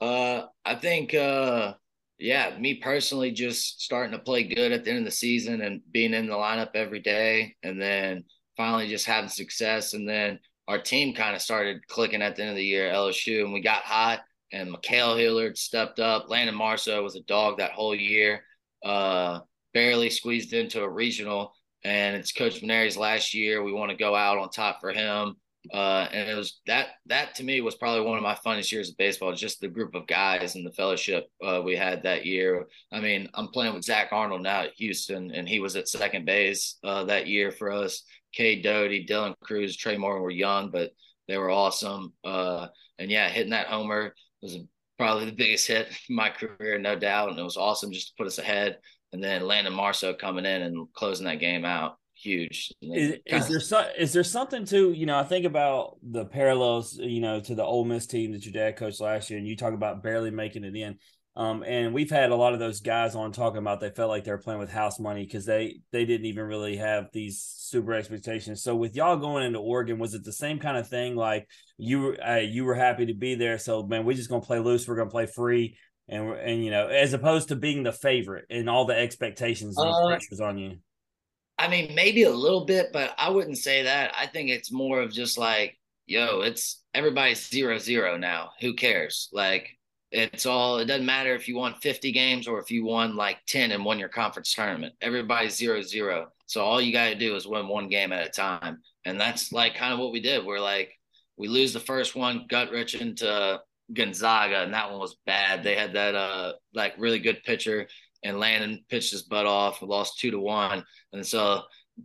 Uh, I think uh yeah, me personally, just starting to play good at the end of the season and being in the lineup every day, and then finally just having success. And then our team kind of started clicking at the end of the year, LSU, and we got hot. And Ma'Khail Hilliard stepped up. Landon Marceaux was a dog that whole year. Uh, barely squeezed into a regional, and it's Coach Mainieri's last year. We want to go out on top for him. Uh, and it was that that to me was probably one of my funnest years of baseball. Just the group of guys and the fellowship uh, we had that year. I mean, I'm playing with Zach Arnold now at Houston, and he was at second base uh, that year for us. Cade Doughty, Dylan Crews, Tre' Morgan were young, but they were awesome. Uh, and yeah, hitting that homer was probably the biggest hit in my career, no doubt. And it was awesome just to put us ahead. And then Landon Marceaux coming in and closing that game out huge. Is, is there so, is there something to you know? I think about the parallels, you know, to the Ole Miss team that your dad coached last year, and you talk about barely making it in. Um, and we've had a lot of those guys on talking about they felt like they were playing with house money because they they didn't even really have these super expectations. So with y'all going into Oregon, was it the same kind of thing? Like you were uh, you were happy to be there, so man, we're just gonna play loose. We're gonna play free, and and you know, as opposed to being the favorite and all the expectations and uh, pressures on you. I mean, maybe a little bit, but I wouldn't say that. I think it's more of just like, yo, it's everybody's zero zero now. Who cares? Like, it's all, it doesn't matter if you won 50 games or if you won like 10 and won your conference tournament. Everybody's zero zero. So all you got to do is win one game at a time. And that's like kind of what we did. We're like, we lose the first one, gut wrenching to Gonzaga, and that one was bad. They had that uh like really good pitcher and Landon pitched his butt off. We lost two to one, and so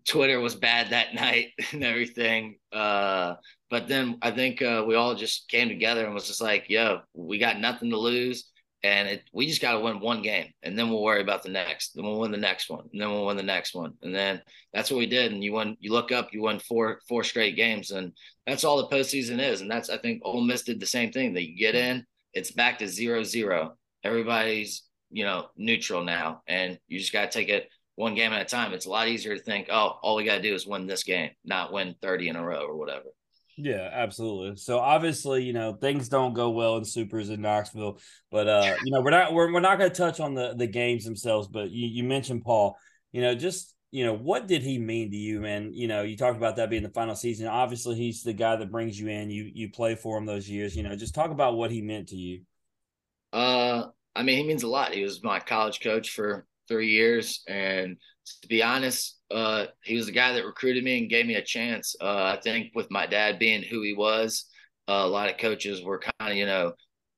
Twitter was bad that night and everything. Uh, but then I think uh, we all just came together and was just like, "Yo, we got nothing to lose, and it, we just got to win one game, and then we'll worry about the next. Then we'll win the next one, and then we'll win the next one, and then that's what we did. And you won. You look up, you won four four straight games, and that's all the postseason is. And that's I think Ole Miss did the same thing. You get in, it's back to zero zero. Everybody's you know, neutral now. And you just got to take it one game at a time. It's a lot easier to think, oh, all we got to do is win this game, not win 30 in a row or whatever. Yeah, absolutely. So obviously, you know, things don't go well in supers in Knoxville, but uh, you know, we're not we're, we're not going to touch on the the games themselves, but you, you mentioned Paul, you know, just you know, what did he mean to you, man? You know, you talked about that being the final season. Obviously, he's the guy that brings you in. You you play for him those years. You know, just talk about what he meant to you. Uh, I mean, he means a lot. He was my college coach for three years, and to be honest, uh, he was the guy that recruited me and gave me a chance. Uh, I think with my dad being who he was, uh, a lot of coaches were kind of, you know,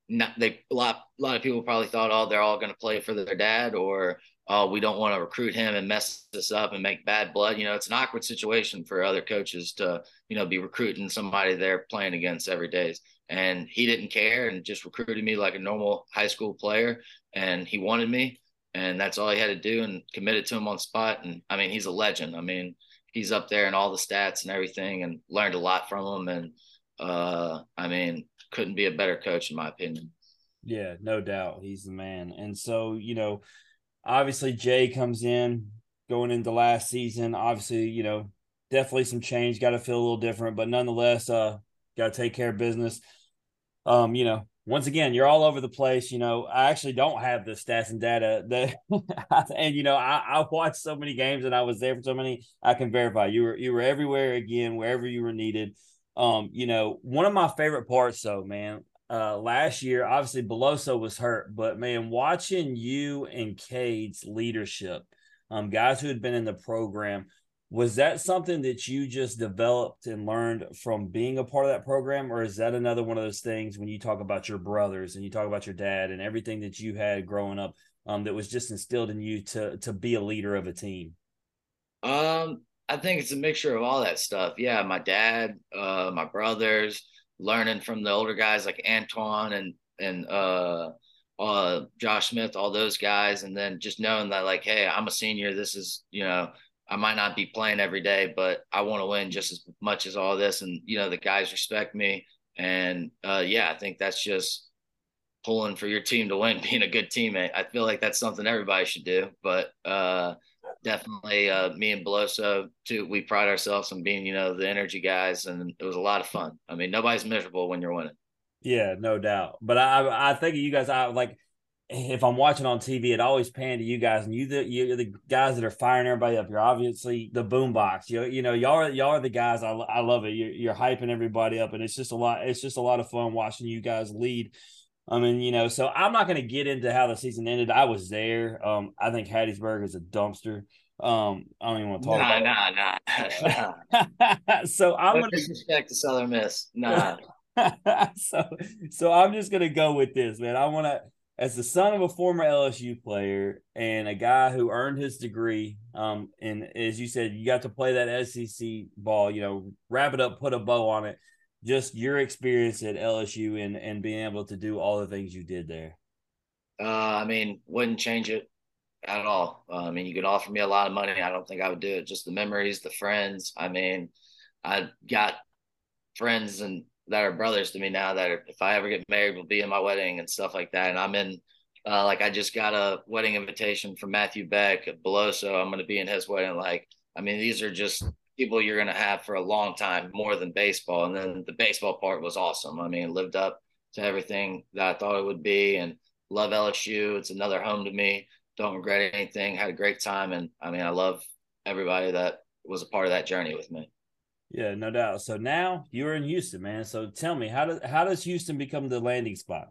not they a lot a lot of people probably thought, oh, they're all going to play for their dad, or oh, we don't want to recruit him and mess this up and make bad blood. You know, it's an awkward situation for other coaches to, you know, be recruiting somebody they're playing against every day. And he didn't care and just recruited me like a normal high school player. And he wanted me. And that's all he had to do and committed to him on spot. And I mean, he's a legend. I mean, he's up there in all the stats and everything and learned a lot from him. And uh, I mean, couldn't be a better coach in my opinion. Yeah, no doubt. He's the man. And so, you know, obviously Jay comes in going into last season. Obviously, you know, definitely some change, got to feel a little different, but nonetheless, uh, got to take care of business. Um, you know, once again, you're all over the place. You know, I actually don't have the stats and data that, and you know, I, I watched so many games and I was there for so many. I can verify you were you were everywhere again, wherever you were needed. Um, you know, one of my favorite parts, though, man, uh, last year, obviously Beloso was hurt, but man, watching you and Cade's leadership, um, guys who had been in the program, was that something that you just developed and learned from being a part of that program, or is that another one of those things when you talk about your brothers and you talk about your dad and everything that you had growing up, um, that was just instilled in you to to be a leader of a team? Um, I think it's a mixture of all that stuff. Yeah, my dad, uh, my brothers, learning from the older guys like Antoine and and uh, uh, Josh Smith, all those guys, and then just knowing that like, hey, I'm a senior. This is you know. I might not be playing every day, but I want to win just as much as all this. And, you know, the guys respect me. And uh, yeah, I think that's just pulling for your team to win, being a good teammate. I feel like that's something everybody should do. But uh, definitely uh, me and Beloso too. We pride ourselves on being, you know, the energy guys, and it was a lot of fun. I mean, nobody's miserable when you're winning. Yeah, no doubt. But I, I think you guys, I like if I'm watching on TV, it always pan to you guys, and you the you the guys that are firing everybody up. You're obviously the boombox. You you know y'all are y'all are the guys. I, I love it. You're, you're hyping everybody up, and it's just a lot. It's just a lot of fun watching you guys lead. I mean, you know, so I'm not going to get into how the season ended. I was there. Um, I think Hattiesburg is a dumpster. Um, I don't even want to talk nah, about nah, nah, nah. so I'm going to disrespect the Southern Miss. Nah. so, so I'm just going to go with this, man. I want to, as the son of a former LSU player and a guy who earned his degree, um, and as you said, you got to play that SEC ball, you know, wrap it up, put a bow on it just your experience at LSU and and being able to do all the things you did there. Uh, I mean, wouldn't change it at all. Uh, I mean, you could offer me a lot of money. I don't think I would do it. Just the memories, the friends. I mean, I got friends and that are brothers to me now that are, if I ever get married will be in my wedding and stuff like that. And I'm in, uh, like I just got a wedding invitation from Matthew Beck below, so I'm going to be in his wedding. Like, I mean, these are just people you're going to have for a long time more than baseball. And then the baseball part was awesome. I mean, lived up to everything that I thought it would be and love LSU. It's another home to me. Don't regret anything. Had a great time. And I mean, I love everybody that was a part of that journey with me. Yeah, no doubt. So now you're in Houston, man. So tell me, how does how does Houston become the landing spot?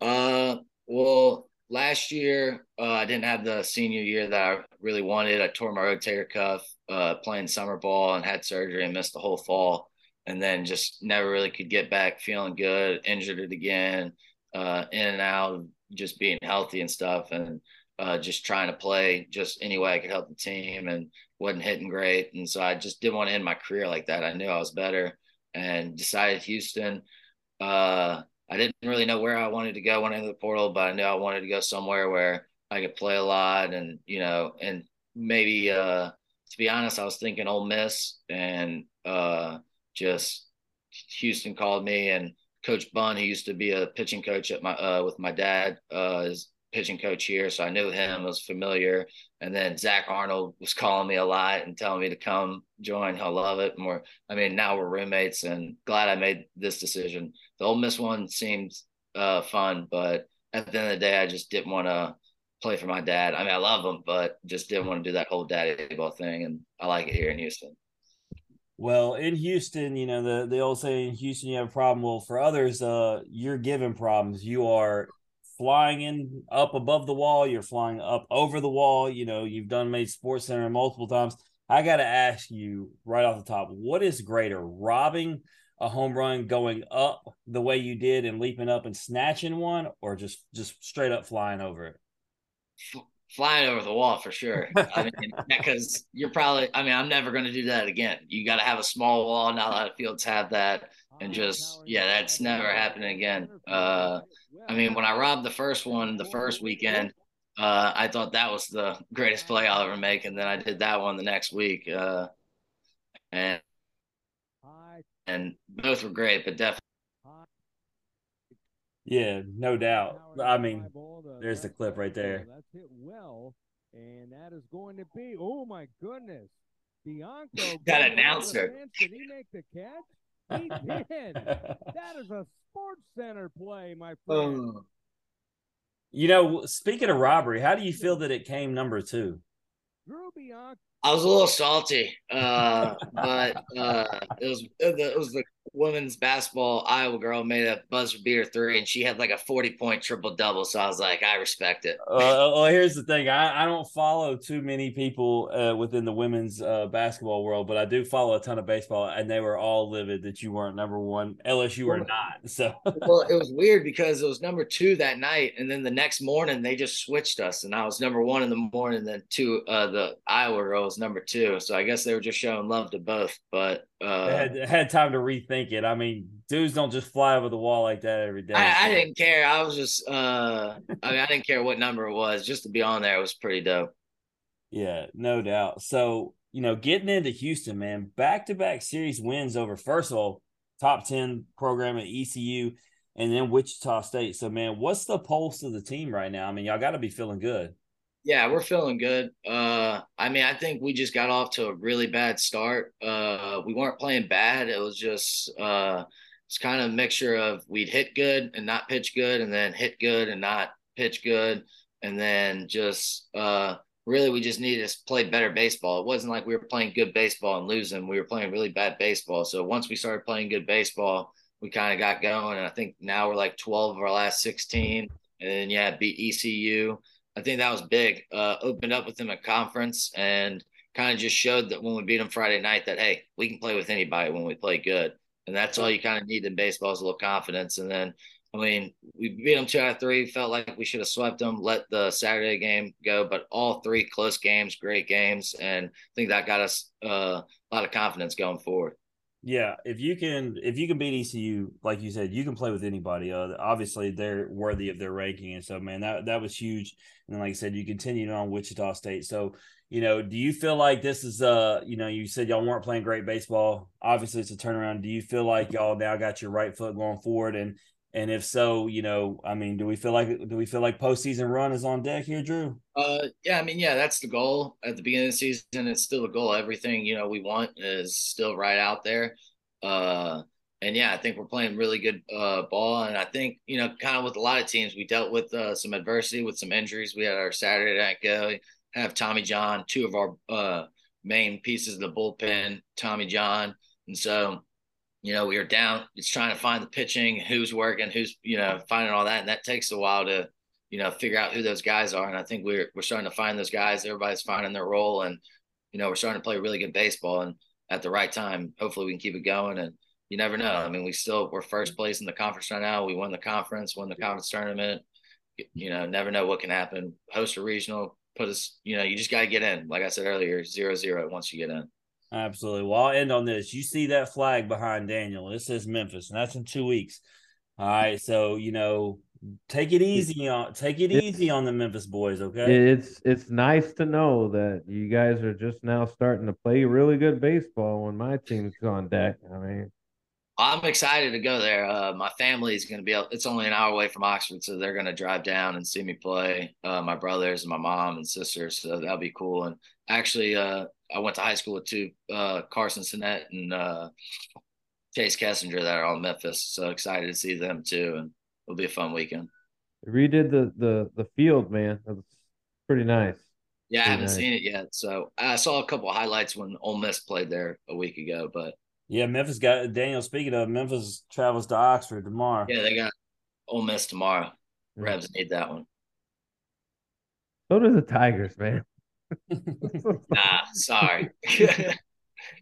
Uh, well, last year uh, I didn't have the senior year that I really wanted. I tore my rotator cuff uh, playing summer ball and had surgery and missed the whole fall, and then just never really could get back feeling good. Injured it again, uh, in and out, just being healthy and stuff, and uh, just trying to play just any way I could help the team, and wasn't hitting great. And so I just didn't want to end my career like that. I knew I was better, and decided Houston. Uh, I didn't really know where I wanted to go when I entered the portal, but I knew I wanted to go somewhere where I could play a lot and, you know, and maybe, uh, to be honest, I was thinking Ole Miss and, uh, just Houston called me and Coach Bunn, who used to be a pitching coach at my, uh, with my dad, uh, is pitching coach here. So I knew him, was familiar. And then Zach Arnold was calling me a lot and telling me to come join. He'll love it. More, I mean, now we're roommates and glad I made this decision. The Ole Miss one seemed uh, fun, but at the end of the day, I just didn't want to play for my dad. I mean, I love him, but just didn't want to do that whole daddy ball thing. And I like it here in Houston. Well, in Houston, you know, the, the old saying, in Houston, you have a problem. Well, for others, uh, you're given problems. You are flying in up above the wall, you're flying up over the wall. You know, you've done made Sports Center multiple times. I got to ask you right off the top, what is greater, robbing a home run going up the way you did and leaping up and snatching one, or just just straight up flying over it? Flying over the wall for sure. I mean, because you're probably. I mean, I'm never going to do that again. You got to have a small wall. Not a lot of fields have that, and just yeah, that's never happening again. Uh, I mean, when I robbed the first one, the first weekend, uh, I thought that was the greatest play I'll ever make, and then I did that one the next week, uh, and and both were great, but definitely. Yeah, no doubt. I mean, there's the clip right there. That's hit well, and that is going to be. Oh my goodness, Bianco That announcer. Did he make the catch? He did. that is a Sports Center play, my friend. You know, speaking of robbery, how do you feel that it came number two? Drew Bianco. I was a little salty, uh, but uh, it was it was the women's basketball Iowa girl made a buzzer beater three, and she had like a forty point triple double. So I was like, I respect it. Uh, well, here's the thing. I, I don't follow too many people uh, within the women's uh, basketball world, but I do follow a ton of baseball, and they were all livid that you weren't number one. LSU were not. So well, it was weird because it was number two that night, and then the next morning they just switched us, and I was number one in the morning. Then two, uh, the Iowa girl was number two. So I guess they were just showing love to both. But uh, had, had time to rethink it. I mean, dudes don't just fly over the wall like that every day. I, I didn't care. I was just, uh, I mean, I didn't care what number it was. Just to be on there was pretty dope. Yeah, no doubt. So, you know, getting into Houston, man, back to back series wins over, first of all, top 10 program at ECU and then Wichita State. So, man, what's the pulse of the team right now? I mean, y'all got to be feeling good. Yeah, we're feeling good. Uh, I mean, I think we just got off to a really bad start. Uh, we weren't playing bad. It was just, uh, it's kind of a mixture of we'd hit good and not pitch good, and then hit good and not pitch good, and then just uh, really we just needed to play better baseball. It wasn't like we were playing good baseball and losing. We were playing really bad baseball. So once we started playing good baseball, we kind of got going, and I think now we're like 12 of our last 16, and then yeah, beat ECU. I think that was big. Uh, opened up with them at conference and kind of just showed that when we beat them Friday night that hey, we can play with anybody when we play good, and that's all you kind of need in baseball is a little confidence. And then, I mean, we beat them two out of three. Felt like we should have swept them, let the Saturday game go, but all three close games, great games, and I think that got us uh, a lot of confidence going forward. Yeah, if you can if you can beat ECU, like you said, you can play with anybody. Uh, obviously, they're worthy of their ranking, and so man, that that was huge. And like I said, you continued on Wichita State. So you know, do you feel like this is uh, you know, you said y'all weren't playing great baseball. Obviously, it's a turnaround. Do you feel like y'all now got your right foot going forward? And and if so, you know, I mean, do we feel like do we feel like postseason run is on deck here, Drew? Uh, yeah, I mean, yeah, that's the goal at the beginning of the season. It's still a goal. Everything you know we want is still right out there. Uh, and yeah, I think we're playing really good uh, ball. And I think you know, kind of with a lot of teams, we dealt with uh, some adversity with some injuries. We had our Saturday night go. Have Tommy John, two of our uh, main pieces of the bullpen, Tommy John, and so you know we were down. It's trying to find the pitching, who's working, who's you know finding all that, and that takes a while to you know figure out who those guys are. And I think we're we're starting to find those guys. Everybody's finding their role, and you know we're starting to play really good baseball. And at the right time, hopefully we can keep it going. And you never know. I mean, we still we're first mm-hmm. place in the conference right now. We won the conference, won the conference tournament. You know, never know what can happen. Host a regional, put us. You know, you just got to get in. Like I said earlier, zero zero once you get in. Absolutely. Well, I'll end on this. You see that flag behind Daniel? It says Memphis, and that's in two weeks. All right. So you know, take it easy on take it easy on the Memphis boys. Okay. It's it's nice to know that you guys are just now starting to play really good baseball when my team's on deck. I mean, I'm excited to go there. Uh, my family is going to be. It's only an hour away from Oxford, so they're going to drive down and see me play. Uh, my brothers and my mom and sisters, so that'll be cool. And actually, uh, I went to high school with two uh, Carson Sinet and uh, Chase Kessinger that are all Memphis. So excited to see them too, and it'll be a fun weekend. redid the the the field, man. That's pretty nice. Yeah, I haven't nice. seen it yet. So I saw a couple of highlights when Ole Miss played there a week ago, but Yeah, Memphis got Daniel. Speaking of Memphis, travels to Oxford tomorrow. yeah, they got Ole Miss tomorrow. Yeah. Rebs need that one. So do the Tigers, man. Nah, sorry.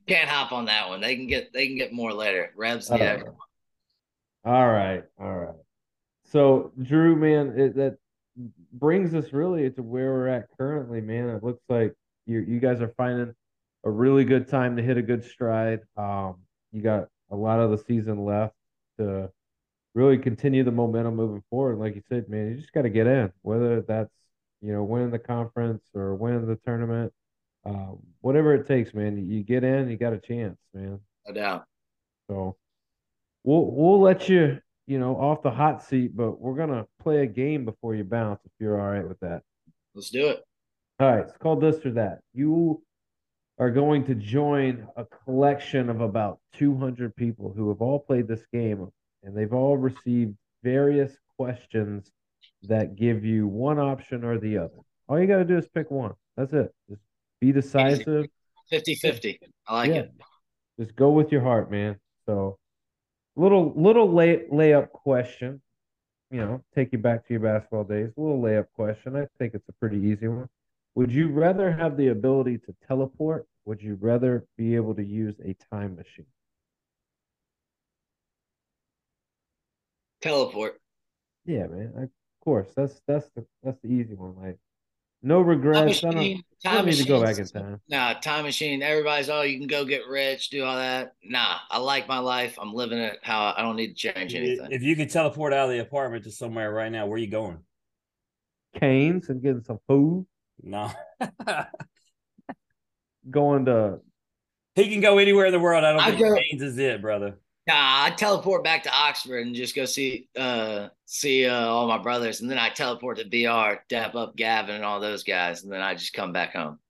Can't hop on that one. They can get they can get more later. Revs everyone. All right, all right. So Drew, man, it, that brings us really to where we're at currently, man. It looks like you you guys are finding a really good time to hit a good stride. Um, you got a lot of the season left to really continue the momentum moving forward. Like you said, man, you just got to get in, whether that's you know winning the conference or winning the tournament, uh, whatever it takes, man. You get in, you got a chance, man. No doubt. So we'll we'll let you you know off the hot seat, but we're gonna play a game before you bounce if you're all right with that. Let's do it. All right, it's called this or that. You are going to join a collection of about 200 people who have all played this game and they've all received various questions that give you one option or the other. All you got to do is pick one. That's it. Just be decisive. 50 50. I like yeah. it. Just go with your heart, man. So, little little lay, layup question. You know, take you back to your basketball days. A little layup question. I think it's a pretty easy one. Would you rather have the ability to teleport? Would you rather be able to use a time machine? Teleport. Yeah, man. Of course. That's that's the that's the easy one. Like no Time regrets. I don't, machine. I Time don't need to go back in time. Nah, time machine. Everybody's, oh, you can go get rich, do all that. Nah, I like my life. I'm living it how I don't need to change anything. If you could teleport out of the apartment to somewhere right now, where are you going? Canes and getting some food. No. Going to he can go anywhere in the world. I don't I'd think go- Canes is it, brother. Nah, I teleport back to Oxford and just go see uh see uh, all my brothers, and then I teleport to BR, dap up Gavin and all those guys, and then I just come back home.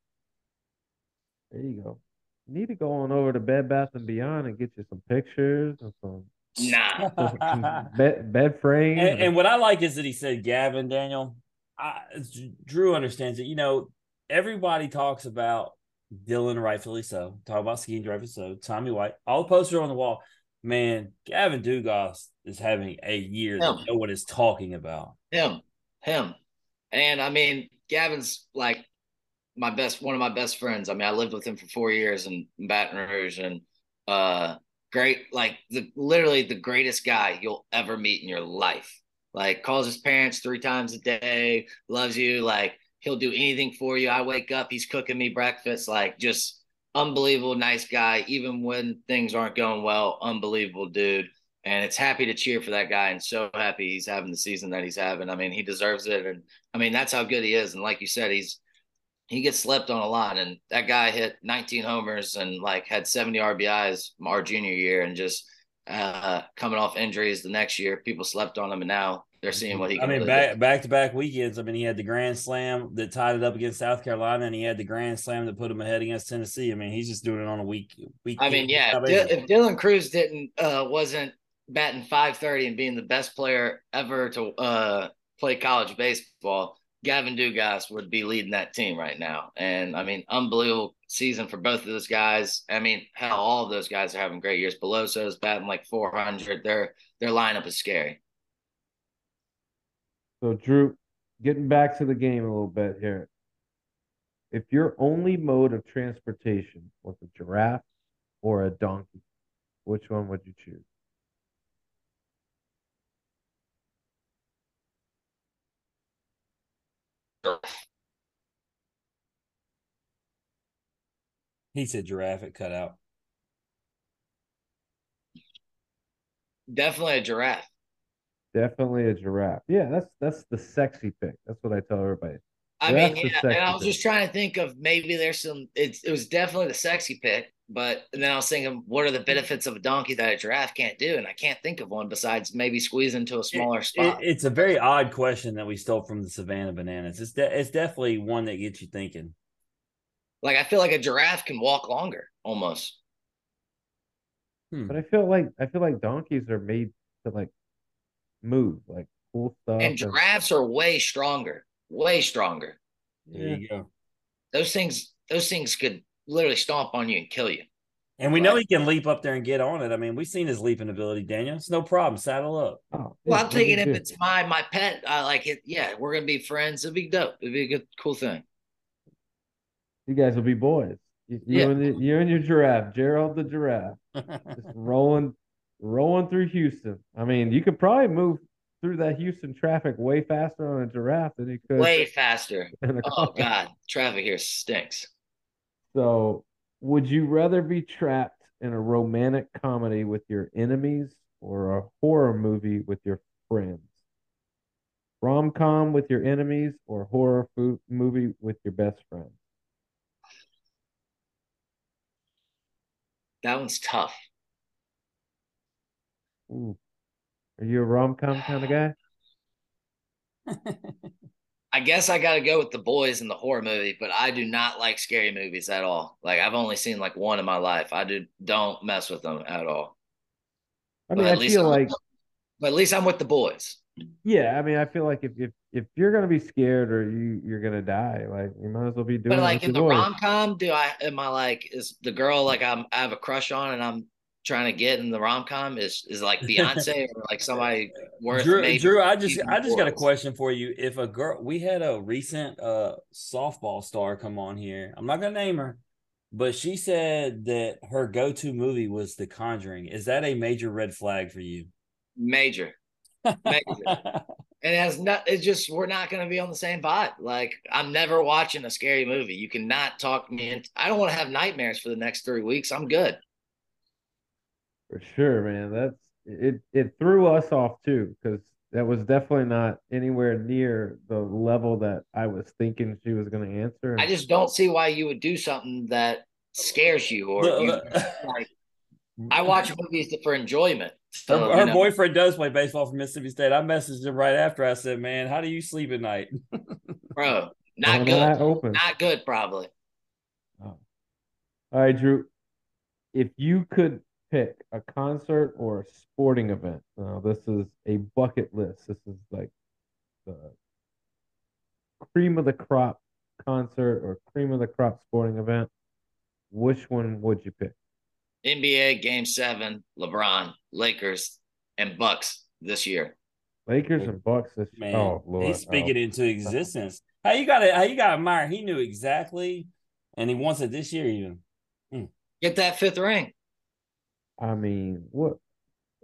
there you go. You need to go on over to Bed Bath and Beyond and get you some pictures and some, Nah, some bed bed frames. and, and what I like is that he said Gavin Daniel. I, Drew understands it. You know, everybody talks about Dylan, rightfully so. Talk about Skenes, rightfully so. Tommy White, all the posters on the wall. Man, Gavin Dugas is having a year that Yeah. no one is talking about. him, him, and I mean Gavin's like my best, one of my best friends. I mean, I lived with him for four years in Baton Rouge, and uh, great, like the literally the greatest guy you'll ever meet in your life. Like calls his parents three times a day, loves you. Like he'll do anything for you. I wake up, he's cooking me breakfast. Like just unbelievable, nice guy. Even when things aren't going well, unbelievable dude. And it's happy to cheer for that guy, and so happy he's having the season that he's having. I mean, he deserves it, and I mean that's how good he is. And like you said, he's he gets slept on a lot. And that guy hit 19 homers and like had 70 RBIs our junior year, and just uh, coming off injuries the next year, people slept on him, and now they're seeing what he I mean, really back do. back to back weekends. I mean, he had the grand slam that tied it up against South Carolina, and he had the grand slam that put him ahead against Tennessee. I mean, he's just doing it on a week week. I mean, yeah, if, Dy- if Dylan Crews didn't uh, wasn't batting 530 and being the best player ever to uh, play college baseball, Gavin Dugas would be leading that team right now. And I mean, unbelievable season for both of those guys. I mean, hell, all of those guys are having great years. Beloso's batting like 400. Their their lineup is scary. So, Drew, getting back to the game a little bit here. If your only mode of transportation was a giraffe or a donkey, which one would you choose? he said giraffe it cut out. Definitely a giraffe. Definitely a giraffe. Yeah, that's that's the sexy pick. That's what I tell everybody. I That's mean, yeah, and I was pick. just trying to think of maybe there's some. It's it was definitely the sexy pick, but then I was thinking, what are the benefits of a donkey that a giraffe can't do? And I can't think of one besides maybe squeeze into a smaller It- spot. it- it's a very odd question that we stole from the Savannah Bananas. It's de- it's definitely one that gets you thinking. like I feel like a giraffe can walk longer, almost. Hmm. But I feel like I feel like donkeys are made to like move, like cool stuff. And giraffes are way stronger, way stronger. There you go. Those things, those things could literally stomp on you and kill you. And we know he can leap up there and get on it. I mean, we've seen his leaping ability, Daniel. It's no problem. Saddle up. Oh, Well, I'm thinking me if it's my my pet, I like it. Yeah, we're gonna be friends. It'd be dope. It'd be a good, cool thing. you guys will be boys. You, you Yeah. and the, you and your giraffe, Gerald the giraffe, just rolling, rolling through Houston. I mean, you could probably move through that Houston traffic way faster on a giraffe than he could. Way faster. Oh. God, traffic here stinks. So, would you rather be trapped in a romantic comedy with your enemies or a horror movie with your friends? Rom com with your enemies or horror fo- movie with your best friend? That one's tough. Ooh. Are you a rom com kind of guy? I guess I got to go with the boys in the horror movie, but I do not like scary movies at all. Like I've only seen like one in my life. I do don't mess with them at all. I But mean, at I least feel I'm- like, But at least I'm with the boys. yeah, I mean, I feel like if, if, if you're gonna be scared or you you're gonna die, like you might as well be doing But it like with in the rom com, do I am I like is the girl like I'm I have a crush on and I'm trying to get in the rom com is is like Beyonce or like somebody worth Drew, maybe Drew, I just I just got a question for you. If a girl, we had a recent uh softball star come on here. I'm not gonna name her, but she said that her go-to movie was The Conjuring. Is that a major red flag for you? major. Major. and it has not it's just we're not going to be on the same vibe like i'm never watching a scary movie you cannot talk me into i don't want to have nightmares for the next three weeks i'm good For sure, man. That's it. It threw us off too, because that was definitely not anywhere near the level that I was thinking she was going to answer. i just don't see why you would do something that scares you or you, like i watch movies for enjoyment Her, so, her you know, boyfriend does play baseball for Mississippi State. I messaged him right after. I said, "Man, how do you sleep at night?" bro not One good open. not good probably Oh. All right, Drew. If you could pick a concert or a sporting event, now this is a bucket list. This is like the cream of the crop concert or cream of the crop sporting event. Which one would you pick? nba game seven lebron lakers and bucks this year Lakers and Bucks this Man, Oh Lord. he's speaking Oh. into existence. How you got it? How you got admire? He knew exactly, and he wants it this year even. Hmm. get that fifth ring I mean, what?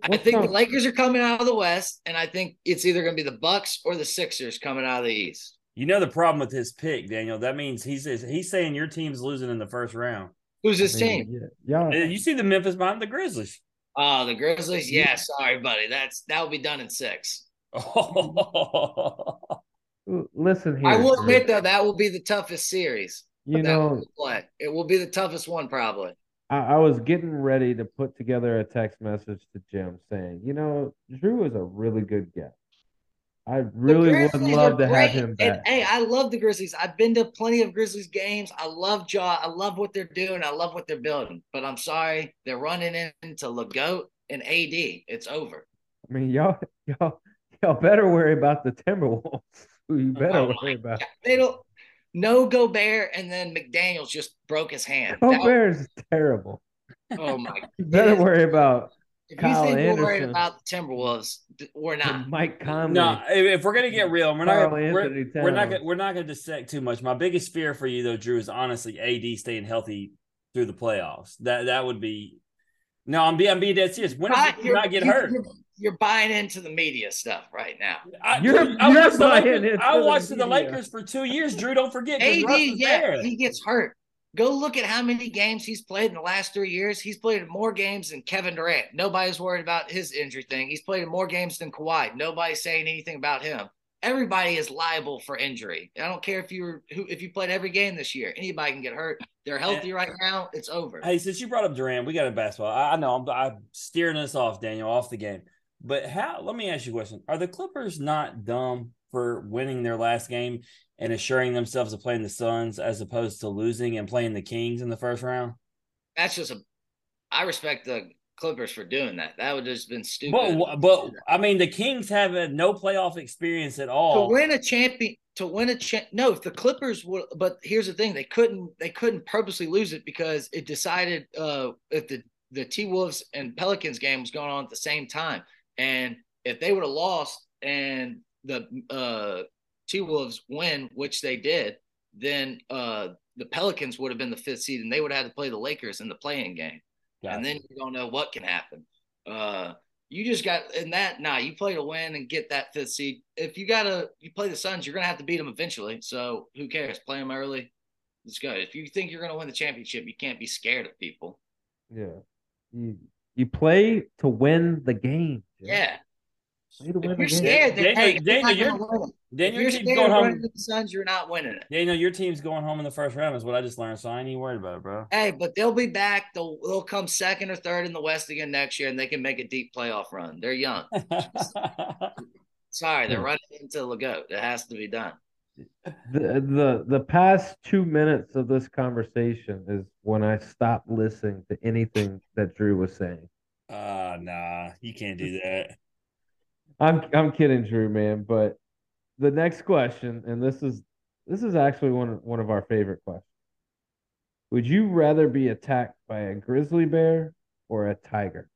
I think up? the Lakers are coming out of the West, and I think it's either going to be the Bucks or the Sixers coming out of the East. You know the problem with his pick, Daniel. That means he's he's saying your team's losing in the first round. Who's I his mean, team? Yeah, Uh, y'all. See the Memphis behind the Grizzlies. Oh, the Grizzlies. Yeah, sorry, buddy. That's that will be done in six. l- Listen here. I will admit though that will be the toughest series. You know, we'll play. It will be the toughest one probably. I, I was getting ready to put together a text message to Jim saying, you know, Drew is a really good guest. I really would love to have great. him And, back. hey, I love the Grizzlies. I've been to plenty of Grizzlies games. I love Ja. I love what they're doing. I love what they're building. But I'm sorry, they're running into Legoat and AD. It's over. I mean, y'all, y'all, y'all better worry about the Timberwolves. You oh better Oh worry about? They don't. No Gobert, and then McDaniels just broke his hand. That- Gobert is terrible. oh my! You better is. worry about If Kyle you think we're worried about the Timberwolves, we're not. Mike Conley. no, if, if we're gonna get real, we're not. Gonna, we're, we're not. Gonna, we're not gonna dissect too much. My biggest fear for you though, Drew, is honestly AD staying healthy through the playoffs. That that would be. No, I'm being I'm being dead serious. When Not- does he not get you're- hurt? You're, you're buying into the media stuff right now. I, You're- I you're watched the buying Lakers, into I watched the media. Lakers for two years. Drew, don't forget. AD, yeah, there. he gets hurt. Go look at how many games he's played in the last three years. He's played more games than Kevin Durant. Nobody's worried about his injury thing. He's played more games than Kawhi. Nobody's saying anything about him. Everybody is liable for injury. I don't care if you were who if you played every game this year. Anybody can get hurt. They're healthy right now. It's over. Hey, since you brought up Durant, we got a basketball. I, I know I'm, I'm steering us off, Daniel, off the game. But how? Let me ask you a question: Are the Clippers not dumb for winning their last game and assuring themselves of playing the Suns as opposed to losing and playing the Kings in the first round? That's just a. I respect the Clippers for doing that. That would have just been stupid. But but I mean, the Kings have had no playoff experience at all. to win a champion to win a champ no if the clippers would but here's the thing they couldn't they couldn't purposely lose it because it decided uh if the the t-wolves and pelicans game was going on at the same time and if they would have lost and the uh t-wolves win which they did then uh the pelicans would have been the fifth seed and they would have had to play the lakers in the play-in game and then you don't know what can happen uh You just got in that. Nah, you play to win and get that fifth seed. If you gotta, you play the Suns, you're gonna have to beat them eventually. So who cares? Play them early. Let's go. If you think you're gonna win the championship, you can't be scared of people. Yeah. You you play to win the game. Jim. Yeah. Play to win If you're scared, then Daniel- hey, you're Daniel, not you're- gonna win it. If Daniel, you're your team's going home. the Suns, you're not winning it. Daniel, your team's going home in the first round is what I just learned. So I ain't even worried about it, bro. Hey, but they'll be back. They'll they'll come second or third in the West again next year, and they can make a deep playoff run. They're young. Sorry, they're running into the goat. It has to be done. The, the the past two minutes of this conversation is when I stopped listening to anything that Drew was saying. Uh nah, you can't do that. I'm I'm kidding, Drew, man. But the next question, and this is this is actually one of, one of our favorite questions. Would you rather be attacked by a grizzly bear or a tiger?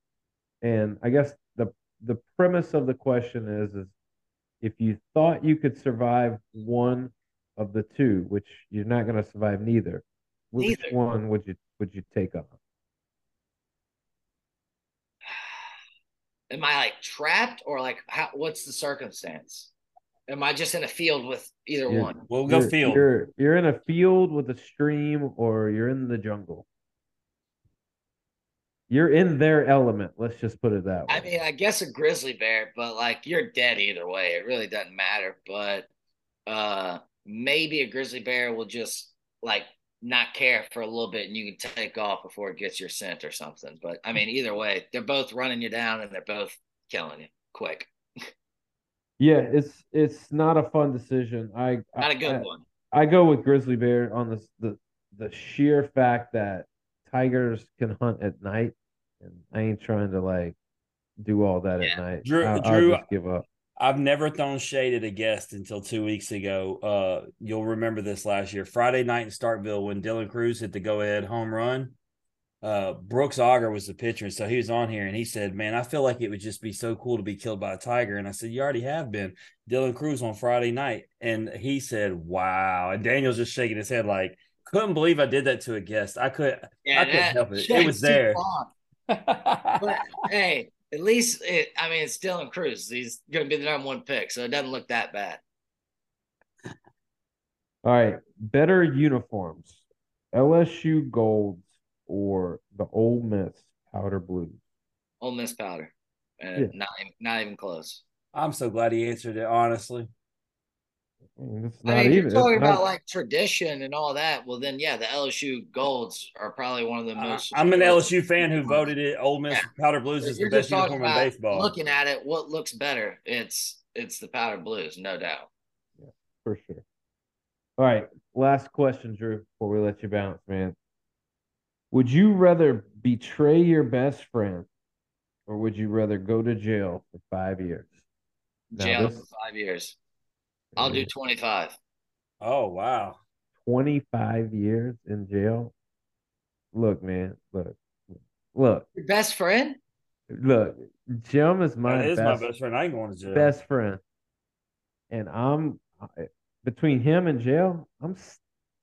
And I guess the the premise of the question is is if you thought you could survive one of the two, which you're not going to survive neither, which Neither. one would you would you take on? Am I like trapped or like how? What's the circumstance? Am I just in a field with either You're- one? We'll go you're, field. You're you're in a field with a stream, or you're in the jungle. You're in their element. Let's just put it that way. I mean, I guess a grizzly bear, but like you're dead either way. It really doesn't matter. But uh maybe a grizzly bear will just like not care for a little bit and you can take off before it gets your scent or something. But I mean, either way, they're both running you down and they're both killing you quick. yeah, it's it's not a fun decision. I Not I, a good I, one. I go with grizzly bear on this the the sheer fact that tigers can hunt at night, and I ain't trying to like do all that Yeah. at night. Drew- I, Drew, I'll just give up. I've never thrown shade at a guest until two weeks ago. Uh, you'll remember this last year, Friday night in Starkville when Dylan Crews hit the go-ahead home run. Uh, Brooks Auger was the pitcher, and so he was on here and he said, "Man, I feel like it would just be so cool to be killed by a tiger." And I said, "You already have been." Dylan Crews on Friday night, and he said, "Wow!" And Daniel's just shaking his head like, "Couldn't believe I did that to a guest. I could, Yeah, I couldn't help it. It was there." But hey, at least it I mean it's Dylan Crews. He's gonna be the number one pick, so it doesn't look that bad. All right, better uniforms, LSU golds or the Ole Miss powder blue. Ole Miss powder. And Yeah. not not even close. I'm so glad he answered it honestly. I mean, I not mean, if you're it's talking not- about like tradition and all that. Well, then yeah, the LSU Golds are probably one of the I- most. I'm an LSU fan who voted it. Ole Miss Yeah. Powder Blues is the best uniform in baseball. Looking at it, what looks better? It's it's the powder blues, no doubt. Yeah, for sure. All right, last question, Drew, before we let you bounce, man. Would you rather betray your best friend, or would you rather go to jail for five years? Now, Jail this- for five years. I'll do 25. oh wow! 25 years in jail. Look, man, look, look, Your best friend? look. Jim is my That is best, my best friend. I ain't going to jail. best friend, and I'm between him and jail. I'm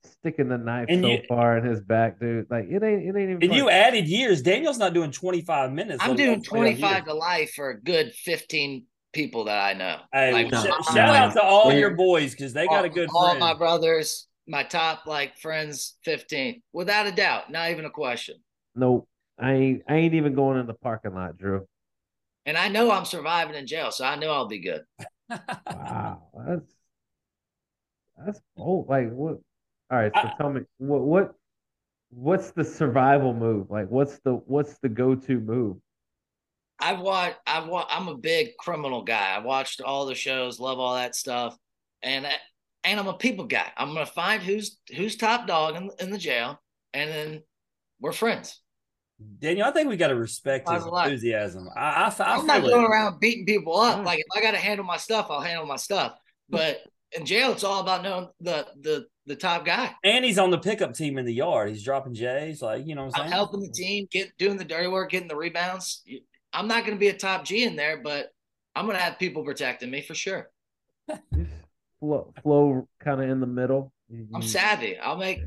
sticking the knife And so you- far in his back, dude. Like it ain't, it ain't even. And you added years. Daniel's not doing 25 minutes. I'm doing 25 25 to life for a good 15 people that I know. Hey, Like, sh- No. shout out to all your boys because they got a good all friend. my brothers, my top like friends, 15. Without a doubt, not even a question. Nope. I ain't I ain't even going in the parking lot, Drew. And I know I'm surviving in jail, so I know I'll be good. Wow. That's that's bold. Like what all right, so I- tell me what what what's the survival move? Like what's the what's the go-to move? I've watched. I've wa- I'm a big criminal guy. I watched all the shows, love all that stuff, and I- and I'm a people guy. I'm gonna find who's who's top dog in, in the jail, and then we're friends. Daniel, I think we got to respect his enthusiasm. I, I, I I'm not going it. around beating people up. Right. Like if I got to handle my stuff, I'll handle my stuff. But in jail, it's all about knowing the the the top guy. And he's on the pickup team in the yard. He's dropping J's, like you know what I'm I'm helping the team, get doing the dirty work, getting the rebounds. I'm not going to be a top G in there, but I'm going to have people protecting me for sure. Just flow flow kind of in the middle. I'm you- savvy. I'll make.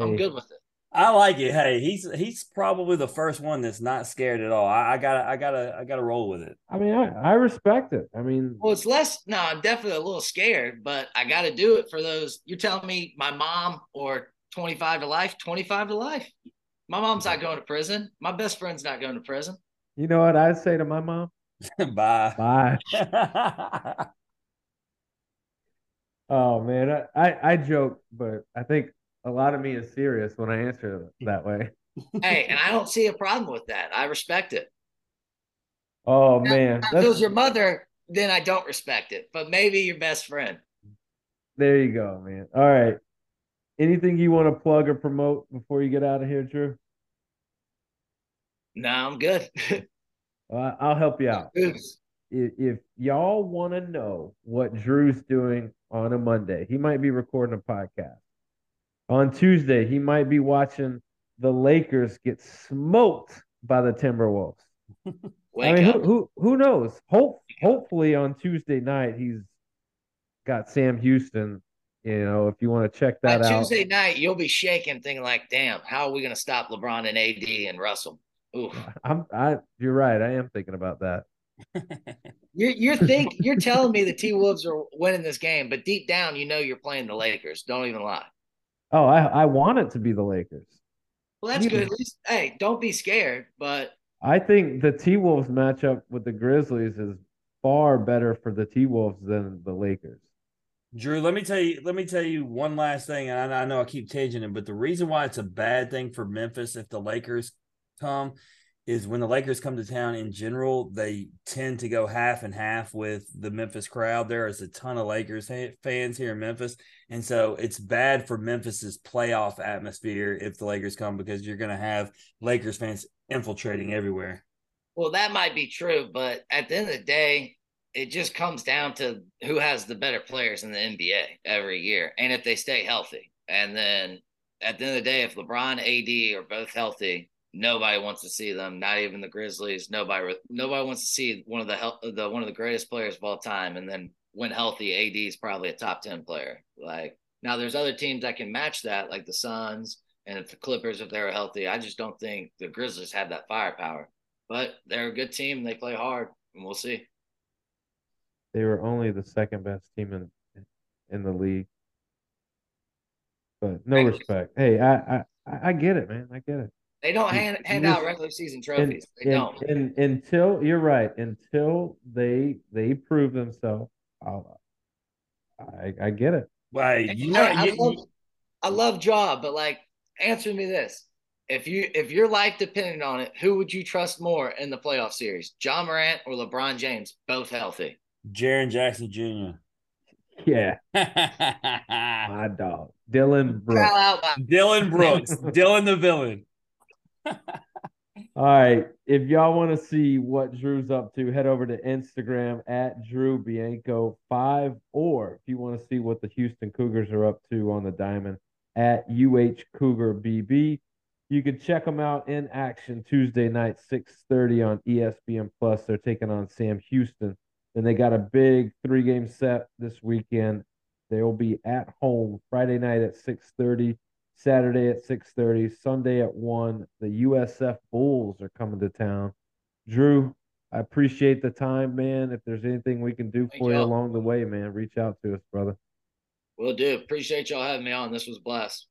I'm Hey. good with it. I like it. Hey, he's he's probably the first one that's not scared at all. I, I gotta I gotta I gotta roll with it. I mean, I, I respect it. I mean, Well, it's less. No, I'm definitely a little scared, but I got to do it for those. You're telling me my mom or 25 to life, 25 to life. My mom's not going to prison. My best friend's not going to prison. You know what I'd say to my mom? Bye. Bye. Oh man, I, I I joke, but I think a lot of me is serious when I answer that way. hey, and I don't see a problem with that. I respect it. Oh man, If it was your mother, then I don't respect it. But maybe your best friend. there you go, man. All right. Anything you want to plug or promote before you get out of here, Drew? No, I'm good. Uh, I'll help you out. If, if y'all want to know what Drew's doing on a Monday, he might be recording a podcast. On Tuesday, he might be watching the Lakers get smoked by the Timberwolves. I mean, who, who who knows? Hope hopefully on Tuesday night he's got Sam Houston. You know, if you want to check that By out. Tuesday night, you'll be shaking, thinking like, "Damn, how are we going to stop LeBron and AD and Russell?" Oof. I'm I you're right. I am thinking about that. You're you're think you're telling me the T Wolves are winning this game, but deep down, you know you're playing the Lakers. Don't even lie. Oh, I I want it to be the Lakers. Well, that's good. At least, hey, don't be scared. But I think the T Wolves matchup with the Grizzlies is far better for the T Wolves than the Lakers. Drew, let me tell you. Let me tell you one last thing, and I, I know I keep changing it, but the reason why it's a bad thing for Memphis if the Lakers come is when the Lakers come to town in general, they tend to go half and half with the Memphis crowd. There is a ton of Lakers fans here in Memphis, and so it's bad for Memphis's playoff atmosphere if the Lakers come because you're going to have Lakers fans infiltrating everywhere. well, that might be true. But at the end of the day, it just comes down to who has the better players in the NBA every year, and if they stay healthy. And then at the end of the day, if LeBron, AD are both healthy, nobody wants to see them. Not even the Grizzlies. Nobody. Nobody wants to see one of the hel- the one of the greatest players of all time. And then when healthy, AD is probably a top ten player. Like now, there's other teams that can match that, like the Suns and if the Clippers, if they were healthy. I just don't think the Grizzlies have that firepower. But they're a good team. They play hard, and we'll see. They were only the second best team in in the league. But no Thank you. respect. Hey, I I I get it, man. I get it. They don't hand, hand out regular season And, trophies. They and, don't. and until you're right, until they they prove themselves, I'll, I I get it. Well, you know, I, I you- love, I love Ja, but like, answer me this: if you if your life depended on it, who would you trust more in the playoff series, Ja Morant or LeBron James, both healthy? Jaren Jackson Jr. Yeah, my dog, Dillon Brooks. Foul out by Dillon Brooks, Dillon the villain. All right. If y'all want to see what Drew's up to, head over to Instagram at Drew Bianco five, or if you want to see what the Houston Cougars are up to on the diamond at UH Cougar BB. You can check them out in action Tuesday night, 6:30 on ESPN Plus. They're taking on Sam Houston. Then they got a big three-game set this weekend. They'll be at home Friday night at 6:30. Saturday at 6:30, Sunday at 1. The USF Bulls are coming to town. Drew, I appreciate the time, man. If there's anything we can do Thank for you along the way, man, reach out to us, brother. We'll do. Appreciate y'all having me on. This was blessed.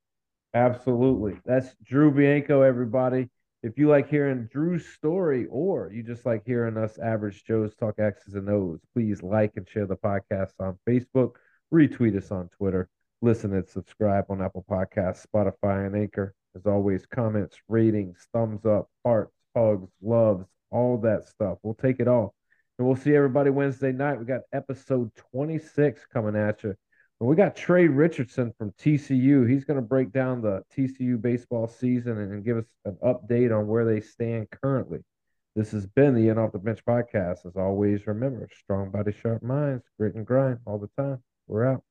Absolutely. That's Drew Bianco, everybody. If you like hearing Drew's story or you just like hearing us average Joes talk X's and O's, please like and share the podcast on Facebook, retweet us on Twitter, listen and subscribe on Apple Podcasts, Spotify, and Anchor. As always, comments, ratings, thumbs up, hearts, hugs, loves, all that stuff. We'll take it all. And we'll see everybody Wednesday night. We got episode 26 coming at you. And we got Trey Richardson from TCU. He's going to break down the TCU baseball season and, give us an update on where they stand currently. This has been the In Off the Bench podcast. As always, remember strong body, sharp minds, grit and grind all the time. We're out.